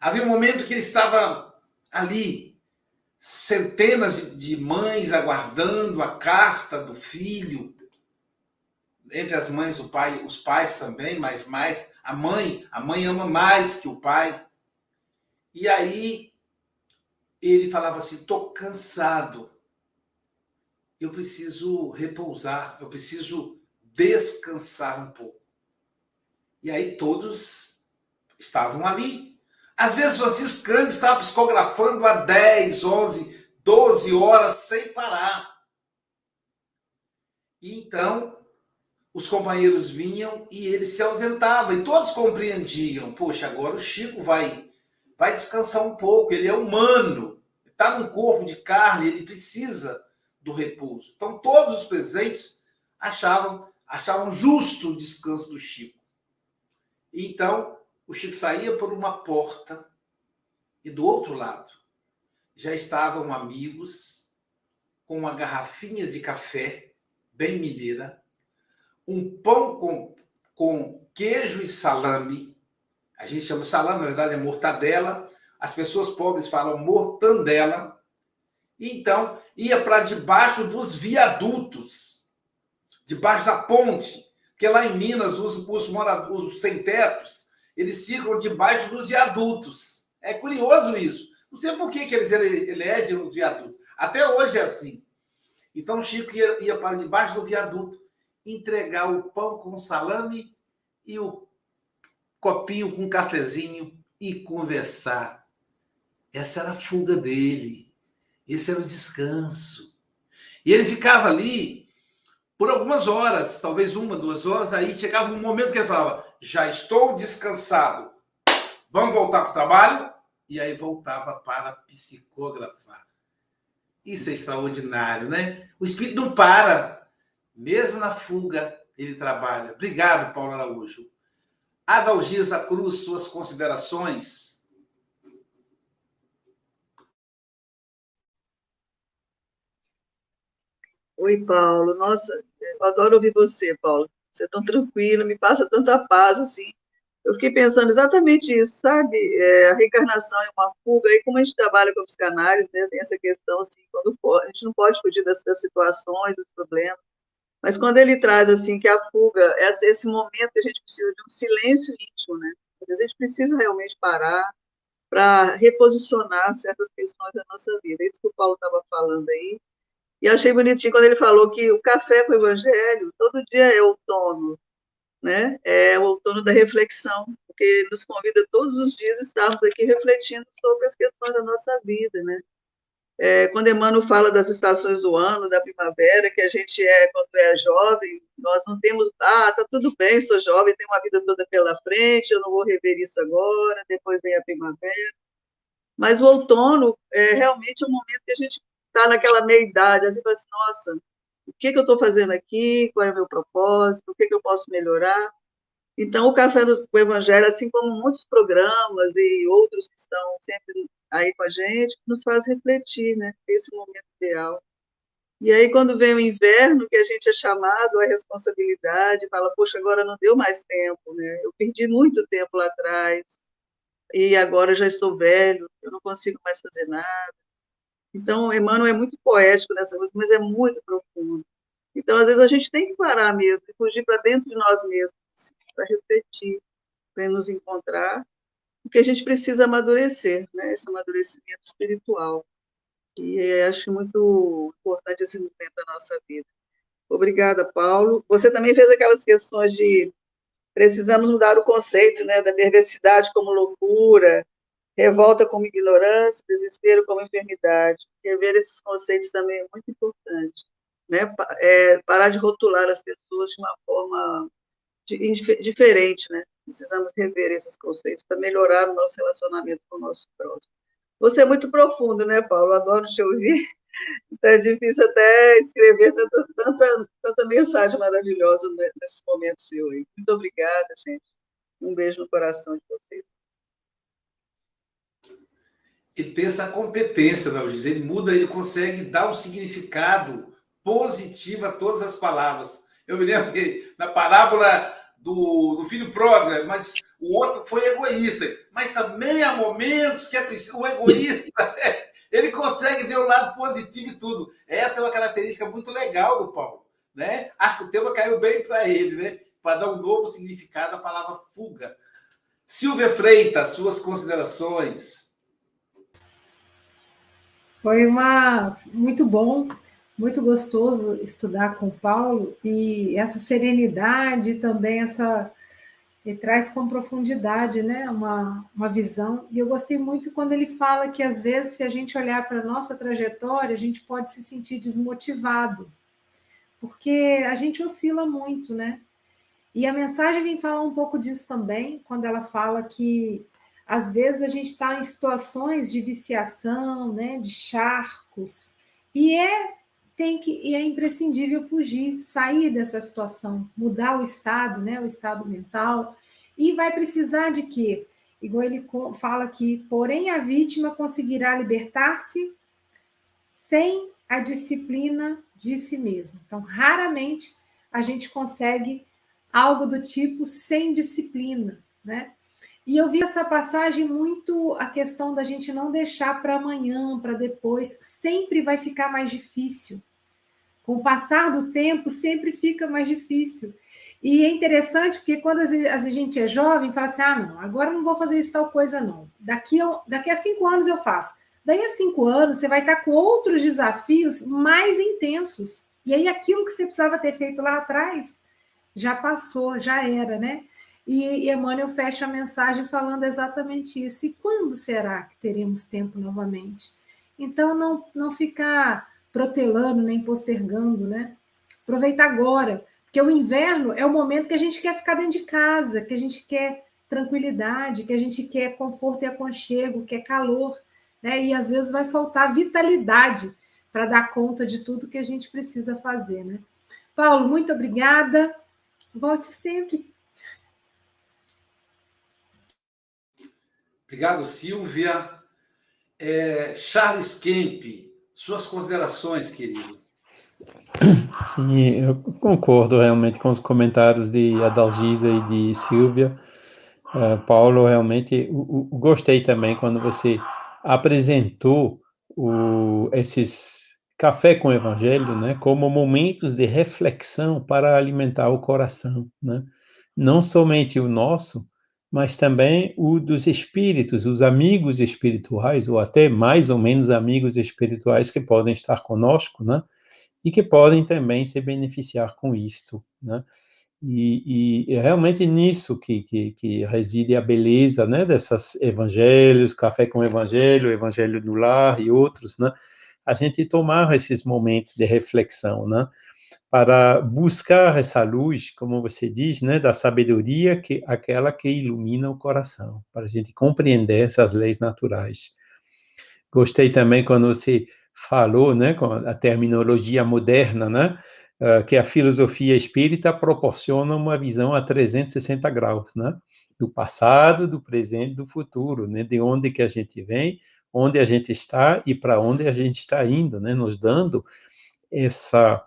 Havia um momento que ele estava ali, centenas de mães aguardando a carta do filho. Entre as mães, o pai, os pais também, mas mais a mãe, a mãe ama mais que o pai. E aí ele falava assim: estou cansado, eu preciso repousar, eu preciso descansar um pouco. E aí todos estavam ali. Às vezes, Francisco Cândido estava psicografando há 10, 11, 12 horas sem parar. E então, os companheiros vinham e ele se ausentava. E todos compreendiam: poxa, agora o Chico vai, vai descansar um pouco, ele é humano, está num corpo de carne, ele precisa do repouso. Então, todos os presentes achavam, achavam justo o descanso do Chico. Então, o Chico saía por uma porta e do outro lado já estavam amigos com uma garrafinha de café bem mineira um pão com, com queijo e salame. A gente chama salame, na verdade é mortadela. As pessoas pobres falam mortandela. Então, ia para debaixo dos viadutos, debaixo da ponte, porque lá em Minas, os, os moradores, os sem-tetos, eles ficam debaixo dos viadutos. É curioso isso. Não sei por que, que eles elegem os viadutos. Até hoje é assim. Então, Chico ia, ia para debaixo do viaduto entregar o pão com salame e o copinho com cafezinho e conversar. Essa era a fuga dele. Esse era o descanso. E ele ficava ali por algumas horas, talvez uma, duas horas, aí chegava um momento que ele falava: já estou descansado, vamos voltar para o trabalho? E aí voltava para psicografar. Isso é extraordinário, né? O espírito não para. Mesmo na fuga, ele trabalha. Obrigado, Paulo Araújo. Adalgisa Cruz, suas considerações. Oi, Paulo. Nossa, eu adoro ouvir você, Paulo. Você é tão tranquilo, me passa tanta paz, assim. Eu fiquei pensando exatamente isso, sabe? É, a reencarnação é uma fuga, e como a gente trabalha com psicanálise, né, tem essa questão, assim, quando a gente não pode fugir das, das situações, dos problemas, mas quando ele traz assim que a fuga, esse momento a gente precisa de um silêncio íntimo, né? Às vezes a gente precisa realmente parar para reposicionar certas questões da nossa vida. É isso que o Paulo estava falando aí. E achei bonitinho quando ele falou que o café com o evangelho todo dia é outono, né? É o outono da reflexão, porque nos convida todos os dias estarmos aqui refletindo sobre as questões da nossa vida, né? É, quando Emmanuel fala das estações do ano, da primavera, que a gente é, quando é jovem, nós não temos, ah, tá tudo bem, sou jovem, tenho uma vida toda pela frente, eu não vou rever isso agora, depois vem a primavera. Mas o outono é realmente o momento que a gente está naquela meia-idade, assim, assim, nossa, o que, que eu estou fazendo aqui, qual é o meu propósito, o que, que eu posso melhorar. Então, o Café do Evangelho, assim como muitos programas e outros que estão sempre aí com a gente, nos faz refletir, né? Esse momento ideal. E aí, quando vem o inverno, que a gente é chamado à responsabilidade, fala, poxa, agora não deu mais tempo, né? Eu perdi muito tempo lá atrás, e agora já estou velho, eu não consigo mais fazer nada. Então, Emmanuel é muito poético nessa coisa, mas é muito profundo. Então, às vezes, a gente tem que parar mesmo, e fugir para dentro de nós mesmos, assim, para refletir, para nos encontrar porque a gente precisa amadurecer, né? Esse amadurecimento espiritual. E acho muito importante esse momento da nossa vida. Obrigada, Paulo. Você também fez aquelas questões de precisamos mudar o conceito, né, da perversidade como loucura, revolta como ignorância, desespero como enfermidade. Rever esses conceitos também é muito importante, né? É, parar de rotular as pessoas de uma forma diferente, né? Precisamos rever esses conceitos para melhorar o nosso relacionamento com o nosso próximo. Você é muito profundo, né, Paulo? Adoro te ouvir. Então é difícil até escrever tanta, tanta, tanta mensagem maravilhosa nesse momento seu aí. Muito obrigada, gente. Um beijo no coração de vocês. Ele tem essa competência, né, Ele muda, ele consegue dar um significado positivo a todas as palavras. Eu me lembro que na parábola do, do filho pródigo, mas o outro foi egoísta. Mas também há momentos que é preciso, o egoísta ele consegue ver o lado positivo e tudo. Essa é uma característica muito legal do Paulo. Né? Acho que o tema caiu bem para ele, né? para dar um novo significado à palavra fuga. Silvia Freitas, suas considerações. Foi uma muito bom muito gostoso estudar com o Paulo e essa serenidade também essa ele traz com profundidade, né, uma, uma visão. E eu gostei muito quando ele fala que às vezes, se a gente olhar para a nossa trajetória, a gente pode se sentir desmotivado, porque a gente oscila muito, né? E a mensagem vem falar um pouco disso também, quando ela fala que às vezes a gente está em situações de viciação, né, de charcos, e é tem que e é imprescindível fugir, sair dessa situação, mudar o estado, né, o estado mental, e vai precisar de quê? Igual ele fala aqui, porém a vítima conseguirá libertar-se sem a disciplina de si mesmo. Então, raramente a gente consegue algo do tipo sem disciplina, né? E eu vi essa passagem muito a questão da gente não deixar para amanhã, para depois, sempre vai ficar mais difícil. Com o passar do tempo, sempre fica mais difícil. E é interessante porque quando a gente é jovem, fala assim: ah, não, agora não vou fazer isso tal coisa, não. Daqui a, daqui a cinco anos eu faço. Daí a cinco anos você vai estar com outros desafios mais intensos. E aí aquilo que você precisava ter feito lá atrás já passou, já era, né? E, Emmanuel fecha a mensagem falando exatamente isso. E quando será que teremos tempo novamente? Então, não, não ficar protelando nem postergando, né? Aproveitar agora, porque o inverno é o momento que a gente quer ficar dentro de casa, que a gente quer tranquilidade, que a gente quer conforto e aconchego, quer calor, né? E às vezes vai faltar vitalidade para dar conta de tudo que a gente precisa fazer, né? Paulo, muito obrigada. Volte sempre. Obrigado, Silvia. É, Charles Kemp, suas considerações, querido. Sim, eu concordo realmente com os comentários de Adalgisa e de Silvia. Uh, Paulo, realmente, gostei também quando você apresentou o, esses café com o evangelho, né, como momentos de reflexão para alimentar o coração, né? Não somente o nosso, mas também o dos espíritos, os amigos espirituais, ou até mais ou menos amigos espirituais que podem estar conosco, né? E que podem também se beneficiar com isto, né? E, e é realmente nisso que, que, que, reside a beleza, né? Desses evangelhos, Café com Evangelho, Evangelho no Lar e outros, né? a gente tomar esses momentos de reflexão, né? Para buscar essa luz, como você diz, né, da sabedoria que aquela que ilumina o coração, para a gente compreender essas leis naturais. Gostei também quando você falou, né, com a terminologia moderna, né, uh, que a filosofia espírita proporciona uma visão a 360 graus, né, do passado, do presente, do futuro, né, de onde que a gente vem, onde a gente está e para onde a gente está indo, né? Nos dando essa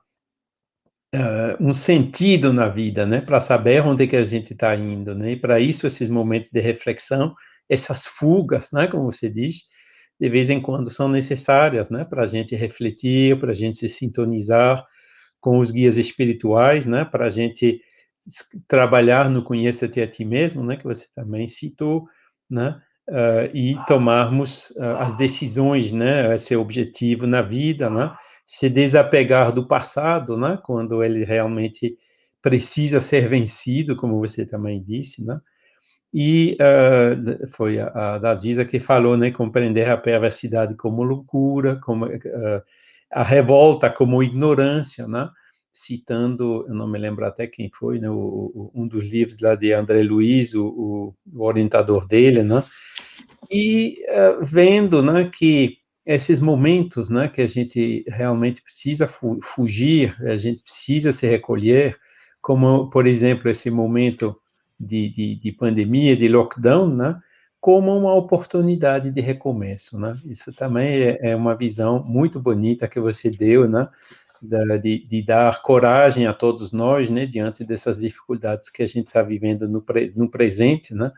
uh, um sentido na vida, né? Para saber onde que a gente está indo, né? E para isso esses momentos de reflexão, essas fugas, né? Como você diz, de vez em quando são necessárias, né? Para a gente refletir, para a gente se sintonizar com os guias espirituais, né? Para a gente trabalhar no conheça-te a ti mesmo, né? Que você também citou, né? uh, e tomarmos uh, as decisões, né? Esse é objetivo na vida, né? Se desapegar do passado, né? Quando ele realmente precisa ser vencido, como você também disse, né? E uh, foi a, a que falou, né? Compreender a perversidade como loucura, como a revolta como ignorância, né? citando, eu não me lembro até quem foi, né, o, o, um dos livros lá de André Luiz, o, o orientador dele, né, e uh, vendo, né, que esses momentos, né, que a gente realmente precisa fu fugir, a gente precisa se recolher, como, por exemplo, esse momento de, de, de pandemia, de lockdown, né, como uma oportunidade de recomeço, né? Isso também é, é uma visão muito bonita que você deu, né? de, de, dar coragem a todos nós, né, diante dessas dificuldades que a gente está vivendo no, pre, no presente, né,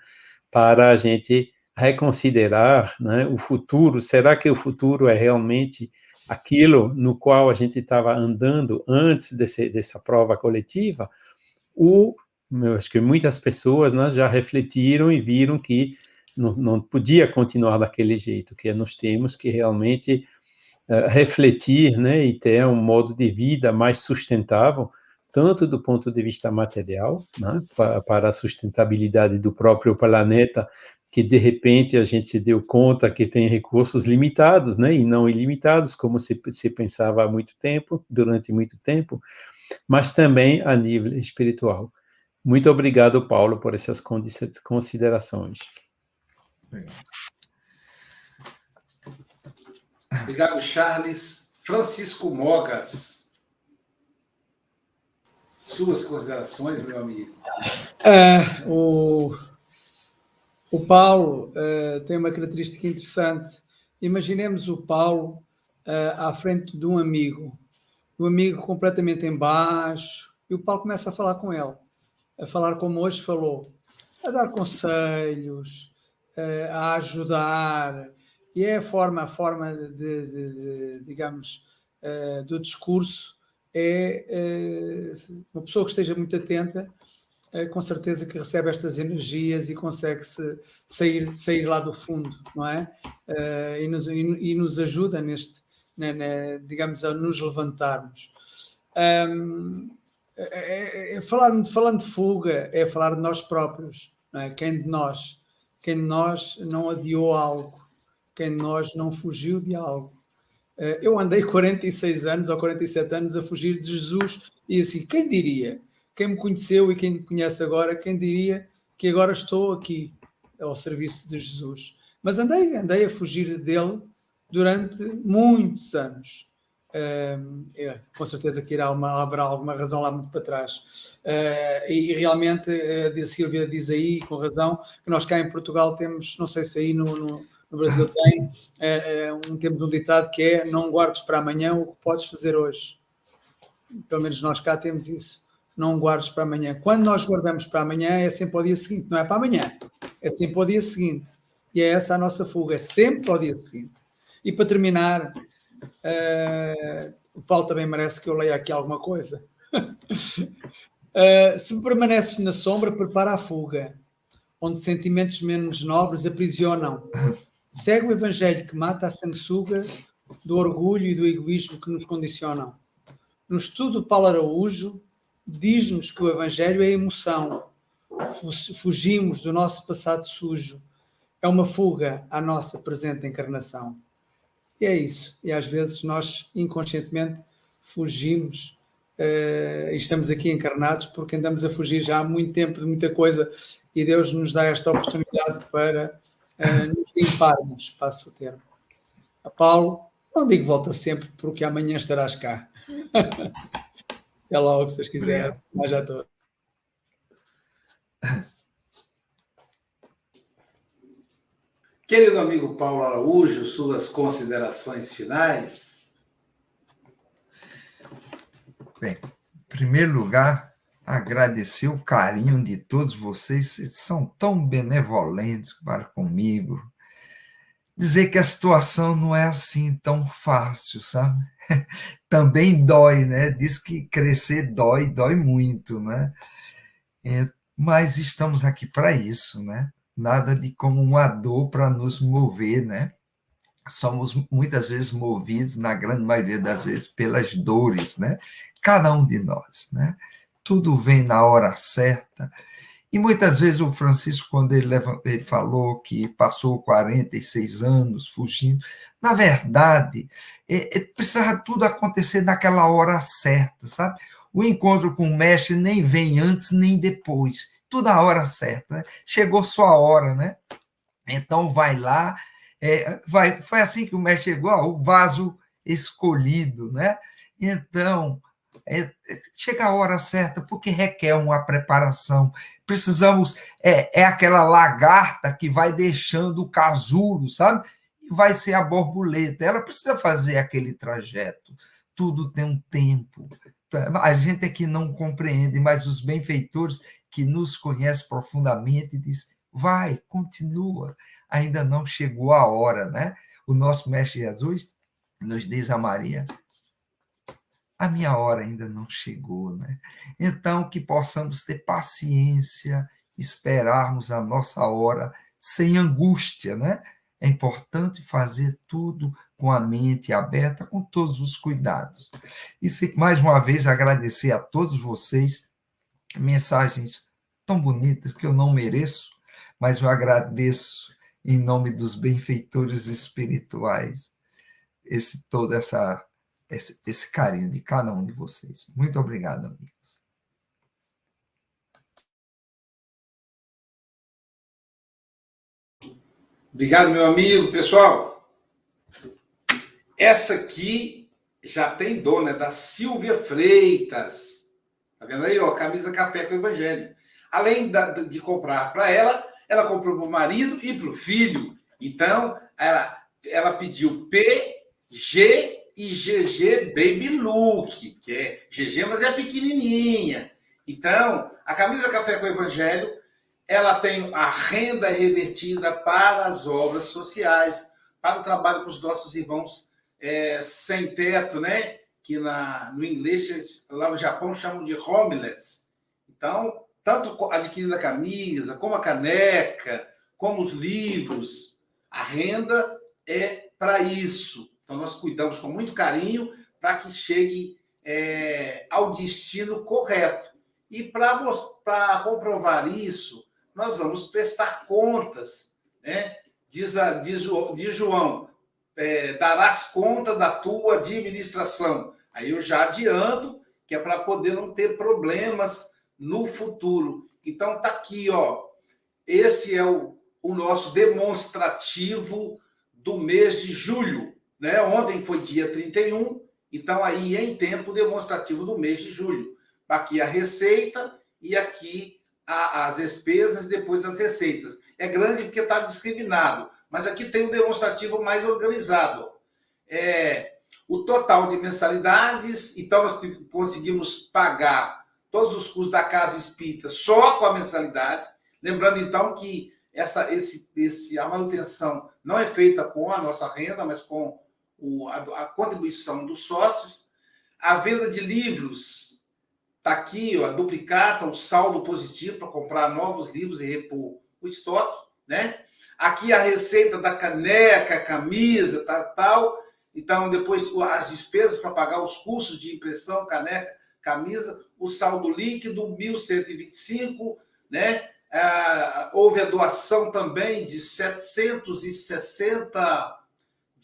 para a gente reconsiderar, né, o futuro. Será que o futuro é realmente aquilo no qual a gente estava andando antes desse, dessa prova coletiva? Ou, eu acho que muitas pessoas, né, já refletiram e viram que não, não podia continuar daquele jeito, que nós temos que realmente refletir, né, e ter um modo de vida mais sustentável, tanto do ponto de vista material, né, para a sustentabilidade do próprio planeta, que de repente a gente se deu conta que tem recursos limitados, né, e não ilimitados, como se, se pensava há muito tempo, durante muito tempo, mas também a nível espiritual. Muito obrigado, Paulo, por essas considerações. Obrigado, Charles. Francisco Mogas. Suas considerações, meu amigo. É, o, o Paulo uh, tem uma característica interessante. Imaginemos o Paulo uh, à frente de um amigo, um amigo completamente embaixo, e o Paulo começa a falar com ele, a falar como hoje falou, a dar conselhos, uh, a ajudar, e é a forma, a forma de, de, de digamos, do discurso é uma pessoa que esteja muito atenta com certeza que recebe estas energias e consegue -se sair, sair lá do fundo, não é? Uh, e, nos, e, nos, ajuda neste, né, né, digamos, a nos levantarmos. Um, é, é, é, falando, falando de fuga, é falar de nós próprios, não é? Quem de nós? Quem de nós não adiou algo? Quem de nós não fugiu de algo? Uh, eu andei 46 anos ou 47 anos a fugir de Jesus e assim, quem diria? Quem me conheceu e quem me conhece agora, quem diria que agora estou aqui ao serviço de Jesus. Mas andei, andei a fugir dele durante muitos anos. Uh, é, com certeza que irá uma, haverá alguma razão lá muito para trás. Uh, e, e, realmente, uh, a Silvia diz aí, com razão, que nós cá em Portugal temos, não sei se aí no, no, no Brasil tem, um, temos um ditado que é não guardes para amanhã o que podes fazer hoje. Pelo menos nós cá temos isso não guardes para amanhã. Quando nós guardamos para amanhã, é sempre ao dia seguinte, não é para amanhã, é sempre ao dia seguinte. E é essa a nossa fuga, é sempre ao dia seguinte. E para terminar, uh, o Paulo também merece que eu leia aqui alguma coisa. uh, se permaneces na sombra, prepara a fuga, onde sentimentos menos nobres aprisionam. Segue o evangelho que mata a sanguessuga do orgulho e do egoísmo que nos condicionam. No estudo de Paulo Araújo, diz-nos que o Evangelho é emoção. Fugimos do nosso passado sujo. É uma fuga à nossa presente encarnação. E é isso. E às vezes nós, inconscientemente, fugimos uh, e estamos aqui encarnados porque andamos a fugir já há muito tempo de muita coisa e Deus nos dá esta oportunidade para uh, nos limparmos, passo o termo. A Paulo, não digo volta sempre porque amanhã estarás cá. Até logo, se vocês quiserem. Mas já estou. Querido amigo Paulo Araújo, suas considerações finais. Bem, em primeiro lugar, agradecer o carinho de todos vocês, vocês são tão benevolentes para comigo. Dizer que a situação não é assim tão fácil, sabe? também dói, né? Diz que crescer dói, dói muito, né? É, mas estamos aqui para isso, né? Nada de como uma dor para nos mover, né? Somos muitas vezes movidos, na grande maioria das vezes, pelas dores, né? Cada um de nós, né? Tudo vem na hora certa. E muitas vezes o Francisco, quando ele, ele falou que passou 46 anos fugindo, na verdade, é, é, precisava tudo acontecer naquela hora certa, sabe? O encontro com o mestre nem vem antes nem depois, tudo a hora certa. Né? Chegou sua hora, né? Então vai lá, é, vai, foi assim que o mestre chegou, ó, o vaso escolhido, né? Então, é, chega a hora certa, porque requer uma preparação. Precisamos, é, é aquela lagarta que vai deixando o casulo, sabe? vai ser a borboleta. Ela precisa fazer aquele trajeto. Tudo tem um tempo. A gente é que não compreende, mas os benfeitores que nos conhecem profundamente diz: vai, continua. Ainda não chegou a hora, né? O nosso mestre Jesus nos diz a Maria: a minha hora ainda não chegou, né? Então que possamos ter paciência, esperarmos a nossa hora sem angústia, né? É importante fazer tudo com a mente aberta, com todos os cuidados. E mais uma vez agradecer a todos vocês, mensagens tão bonitas que eu não mereço, mas eu agradeço em nome dos benfeitores espirituais esse todo essa esse, esse carinho de cada um de vocês. Muito obrigado, amigos. Obrigado, meu amigo. Pessoal, essa aqui já tem dona, é da Silvia Freitas. Tá vendo aí, ó? Camisa café com Evangelho. Além da, de comprar para ela, ela comprou para o marido e para o filho. Então, ela, ela pediu PG e GG Baby Look, que é GG, mas é pequenininha. Então, a camisa Café com o Evangelho, ela tem a renda revertida para as obras sociais, para o trabalho com os nossos irmãos é, sem teto, né? Que na, no inglês, lá no Japão, chamam de homeless. Então, tanto adquirindo a camisa, como a caneca, como os livros, a renda é para isso. Então, nós cuidamos com muito carinho para que chegue é, ao destino correto. E para comprovar isso, nós vamos prestar contas. Né? Diz, a, diz, diz João, é, darás conta da tua administração. Aí eu já adianto que é para poder não ter problemas no futuro. Então, está aqui, ó. Esse é o, o nosso demonstrativo do mês de julho. Né? Ontem foi dia 31, então aí em tempo demonstrativo do mês de julho. Aqui a receita e aqui a, as despesas e depois as receitas. É grande porque está discriminado, mas aqui tem um demonstrativo mais organizado. É, o total de mensalidades, então nós conseguimos pagar todos os custos da casa espírita só com a mensalidade. Lembrando então que essa, esse, esse, a manutenção não é feita com a nossa renda, mas com o, a, a, contribuição dos sócios. A venda de livros está aqui, ó, a duplicata, o saldo positivo para comprar novos livros e repor o estoque, né? Aqui a receita da caneca, camisa, tal, tal. Então, depois as despesas para pagar os custos de impressão, caneca, camisa, o saldo líquido, 1.125, né? Ah, houve a doação também de 760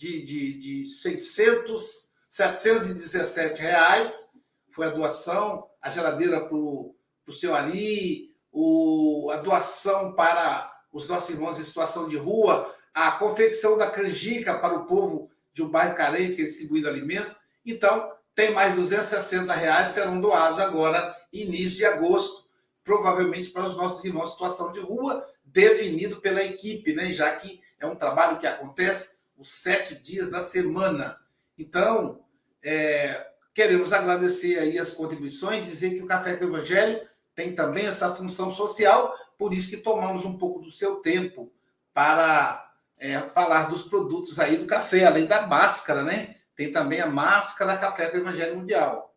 de, de, de 600, 717 reais, foi a doação, a geladeira para o seu Ari, o, a doação para os nossos irmãos em situação de rua, a confecção da canjica para o povo de um bairro carente que é distribuído alimento. Então, tem mais 260 reais serão doados agora, início de agosto, provavelmente para os nossos irmãos em situação de rua, definido pela equipe, né? já que é um trabalho que acontece os sete dias da semana. Então, é, queremos agradecer aí as contribuições, dizer que o Café com o Evangelho tem também essa função social, por isso que tomamos um pouco do seu tempo para é, falar dos produtos aí do café, além da máscara, né? Tem também a máscara Café com o Evangelho Mundial.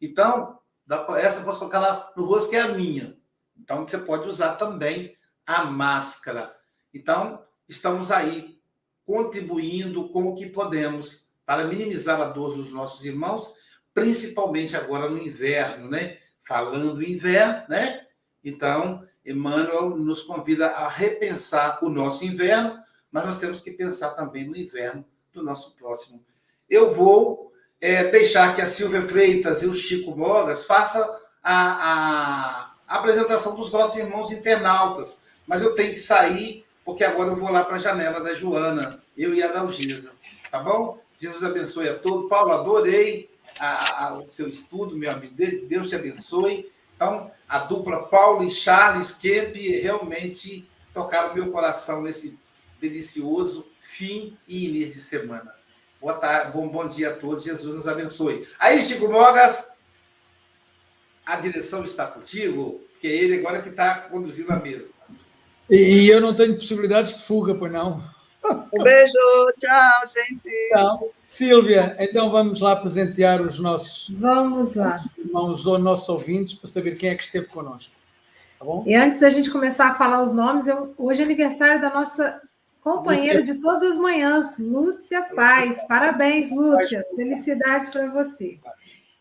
Então, essa eu posso colocar lá no rosto, que é a minha. Então, você pode usar também a máscara. Então, estamos aí contribuindo com o que podemos para minimizar a dor dos nossos irmãos, principalmente agora no inverno, né? Falando inverno, né? Então, Emmanuel nos convida a repensar o nosso inverno, mas nós temos que pensar também no inverno do nosso próximo. Eu vou é, deixar que a Silvia Freitas e o Chico Mogas façam a, a apresentação dos nossos irmãos internautas, mas eu tenho que sair porque agora eu vou lá para a janela da Joana, eu e a Dalgisa. Tá bom? Jesus abençoe a todos. Paulo, adorei a, a, o seu estudo, meu amigo. Deus te abençoe. Então, a dupla Paulo e Charles Kemp realmente tocaram meu coração nesse delicioso fim e início de semana. Boa tarde, bom, bom dia a todos. Jesus nos abençoe. Aí, Chico Mogas, a direção está contigo, porque ele agora que está conduzindo a mesa. E eu não tenho possibilidades de fuga, pois não. Um beijo, tchau, gente. Tchau. Silvia, então vamos lá presentear os nossos, vamos lá. irmãos ou nossos ouvintes para saber quem é que esteve conosco. Tá bom? E antes da gente começar a falar os nomes, eu, hoje é aniversário da nossa Companheira Lúcia. de todas as manhãs, Lúcia Paz. Parabéns, Lúcia. Felicidades para você.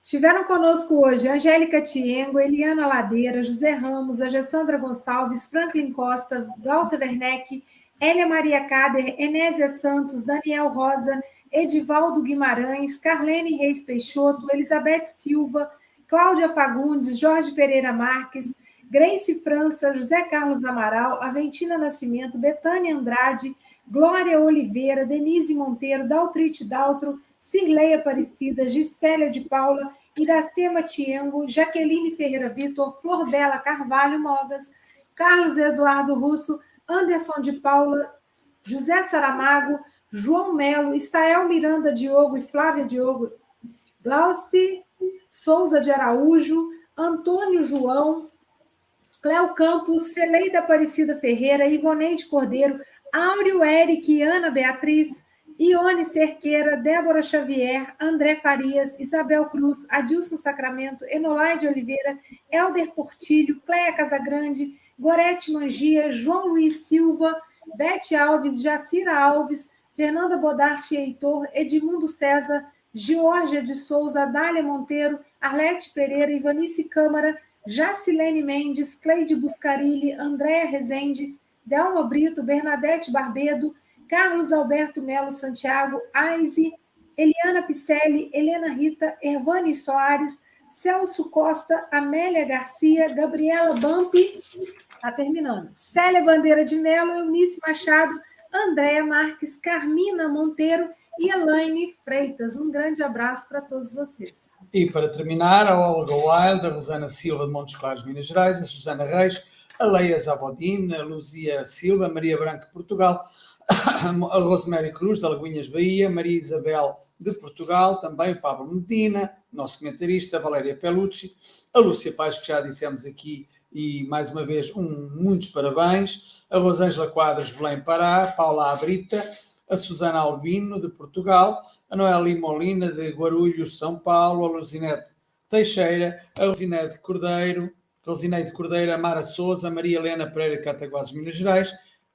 Estiveram conosco hoje Angélica Tiengo, Eliana Ladeira, José Ramos, a Gessandra Gonçalves, Franklin Costa, Glaucia Werneck, Elia Maria Cader, Enésia Santos, Daniel Rosa, Edivaldo Guimarães, Carlene Reis Peixoto, Elizabeth Silva, Cláudia Fagundes, Jorge Pereira Marques, Grace França, José Carlos Amaral, Aventina Nascimento, Betânia Andrade, Glória Oliveira, Denise Monteiro, Daltrite Daltro, Cirleia Aparecida, Gisélia de Paula, Iracema Tiengo, Jaqueline Ferreira Vitor, Flor Bela Carvalho Mogas, Carlos Eduardo Russo, Anderson de Paula, José Saramago, João Melo, Estael Miranda Diogo e Flávia Diogo, Glauci Souza de Araújo, Antônio João, Cléo Campos, Celeida Aparecida Ferreira, Ivoneide Cordeiro, Áureo Eric e Ana Beatriz, Ione Cerqueira, Débora Xavier, André Farias, Isabel Cruz, Adilson Sacramento, Enolaide Oliveira, Helder Portilho, Cleia Casagrande, Gorete Mangia, João Luiz Silva, Bete Alves, Jacira Alves, Fernanda Bodarte Heitor, Edmundo César, Georgia de Souza, Dália Monteiro, Arlete Pereira, Ivanice Câmara, Jacilene Mendes, Cleide Buscarilli, Andréa Rezende, Delma Brito, Bernadette Barbedo, Carlos Alberto Melo Santiago, Aize, Eliana Picelli, Helena Rita, Ervani Soares, Celso Costa, Amélia Garcia, Gabriela Bampi, está terminando, Célia Bandeira de Melo, Eunice Machado, Andréa Marques, Carmina Monteiro e Elaine Freitas. Um grande abraço para todos vocês. E para terminar, a Olga Wild, a Rosana Silva de Montes Claros, Minas Gerais, a Susana Reis, a Leia Zabodin, a Luzia Silva, Maria Branca, Portugal, a Rosemary Cruz, de Alagoinhas, Bahia, Maria Isabel, de Portugal, também o Pablo Medina, nosso comentarista, Valéria Pelucci, a Lúcia Paz, que já dissemos aqui, e mais uma vez, um, muitos parabéns, a Rosângela Quadros, Belém Pará, Paula Abrita, a Susana Albino, de Portugal, a Noeli Molina, de Guarulhos, São Paulo, a Luzinete Teixeira, a Rosinete Cordeiro, Rosineide Cordeiro, a Mara Souza, a Maria Helena Pereira, Cataguases, Minas Gerais,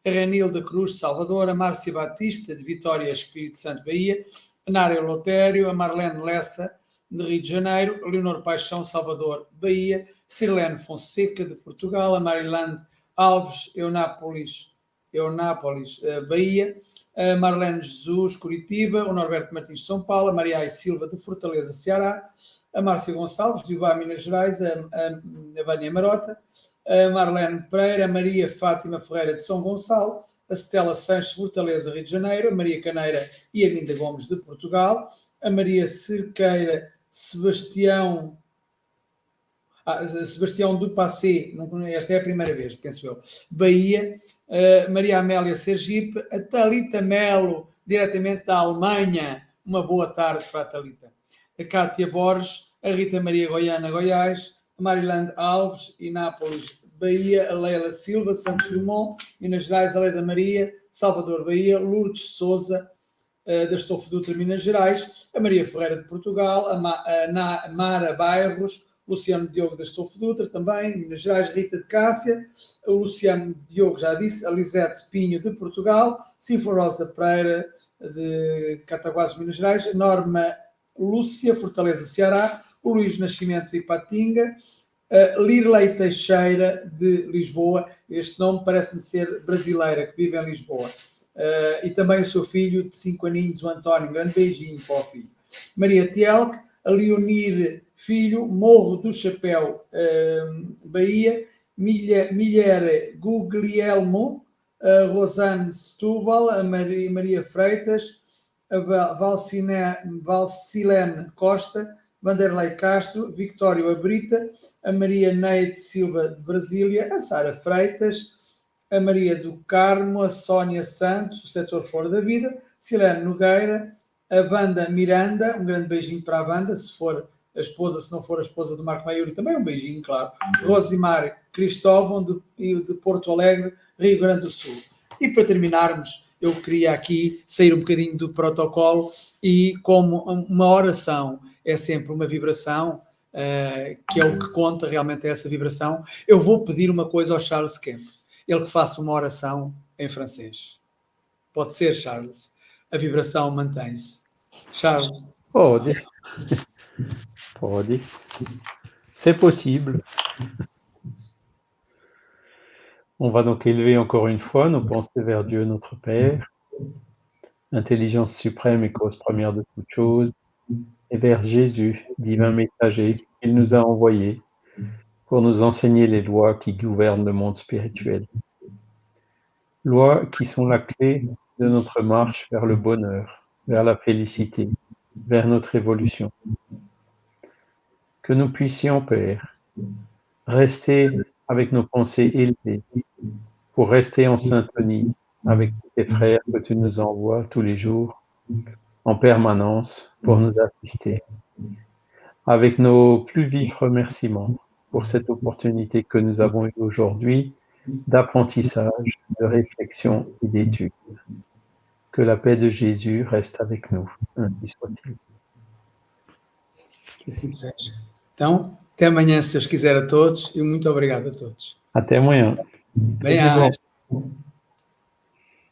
a Renilda Cruz de Salvador, a Márcia Batista de Vitória, Espírito Santo, Bahia, a Nária Lotério, a Marlene Lessa de Rio de Janeiro, a Leonor Paixão, Salvador, Bahia, Sirlene Fonseca de Portugal, a Marilande Alves, Eunápolis, Eunápolis, eh, Bahia, a Marlene Jesus, Curitiba, o Norberto Martins, São Paulo, a Maria Ai Silva de Fortaleza, Ceará, a Márcia Gonçalves, de Ubá, Minas Gerais, a, a, a Vânia Marota, a Marlene Pereira, a Maria Fátima Ferreira de São Gonçalo, a Stella Sanches Fortaleza, Rio de Janeiro, a Maria Caneira e a Minda Gomes de Portugal, a Maria Cerqueira Sebastião ah, Sebastião do Passé, esta é a primeira vez, penso eu, Bahia, Maria Amélia Sergipe, a Talita Melo, diretamente da Alemanha, uma boa tarde para a Talita, a Cátia Borges, a Rita Maria Goiana, Goiás, a Marilande Alves, Inápolis, Bahia, a Leila Silva, Santos Dumont, Minas Gerais, a Leda Maria, Salvador, Bahia, Lourdes Souza, uh, da Estofo Dutra, Minas Gerais, a Maria Ferreira de Portugal, a, Ma, a Mara Bairros, Luciano Diogo da Estofo Dutra também, Minas Gerais, Rita de Cássia, o Luciano Diogo já disse, a Lisete Pinho de Portugal, Cifra Rosa Pereira de Cataguases, Minas Gerais, Norma Lúcia, Fortaleza, Ceará, o Luís Nascimento de Ipatinga, Lirlei Teixeira de Lisboa, este nome parece-me ser brasileira, que vive em Lisboa, uh, e também o seu filho de 5 aninhos, o António, um grande beijinho para o filho. Maria Tielk, a Leonir Filho, Morro do Chapéu, uh, Bahia, Milher Guglielmo, a Rosane Setúbal, a Maria, Maria Freitas, a Valcilene Costa, Vanderlei Castro, Victório Abrita, a Maria Neide Silva de Brasília, a Sara Freitas, a Maria do Carmo, a Sónia Santos, o setor fora da vida, Silene Nogueira, a Wanda Miranda, um grande beijinho para a Wanda, se for a esposa, se não for a esposa do Marco Maiuri, também um beijinho, claro. Rosimar Cristóvão, de, de Porto Alegre, Rio Grande do Sul. E para terminarmos, eu queria aqui sair um bocadinho do protocolo e como uma oração é sempre uma vibração, uh, que é o que conta realmente é essa vibração, eu vou pedir uma coisa ao Charles Kemp, ele que faça uma oração em francês. Pode ser, Charles. A vibração mantém-se. Charles. Pode. Pode. C'est possible. On va donc élever encore une fois nos pensées vers Dieu notre Père, intelligence suprême et cause première de toutes choses, et vers Jésus, divin messager, qu'il nous a envoyé pour nous enseigner les lois qui gouvernent le monde spirituel. Lois qui sont la clé de notre marche vers le bonheur, vers la félicité, vers notre évolution. Que nous puissions, Père, rester avec nos pensées élevées pour rester en syntonie avec tes frères que tu nous envoies tous les jours en permanence pour nous assister. Avec nos plus vifs remerciements pour cette opportunité que nous avons eue aujourd'hui d'apprentissage, de réflexion et d'étude. Que la paix de Jésus reste avec nous. Ainsi soit-il. Então, até amanhã, se Deus quiser, a todos, e muito obrigado a todos. Até amanhã. Bem,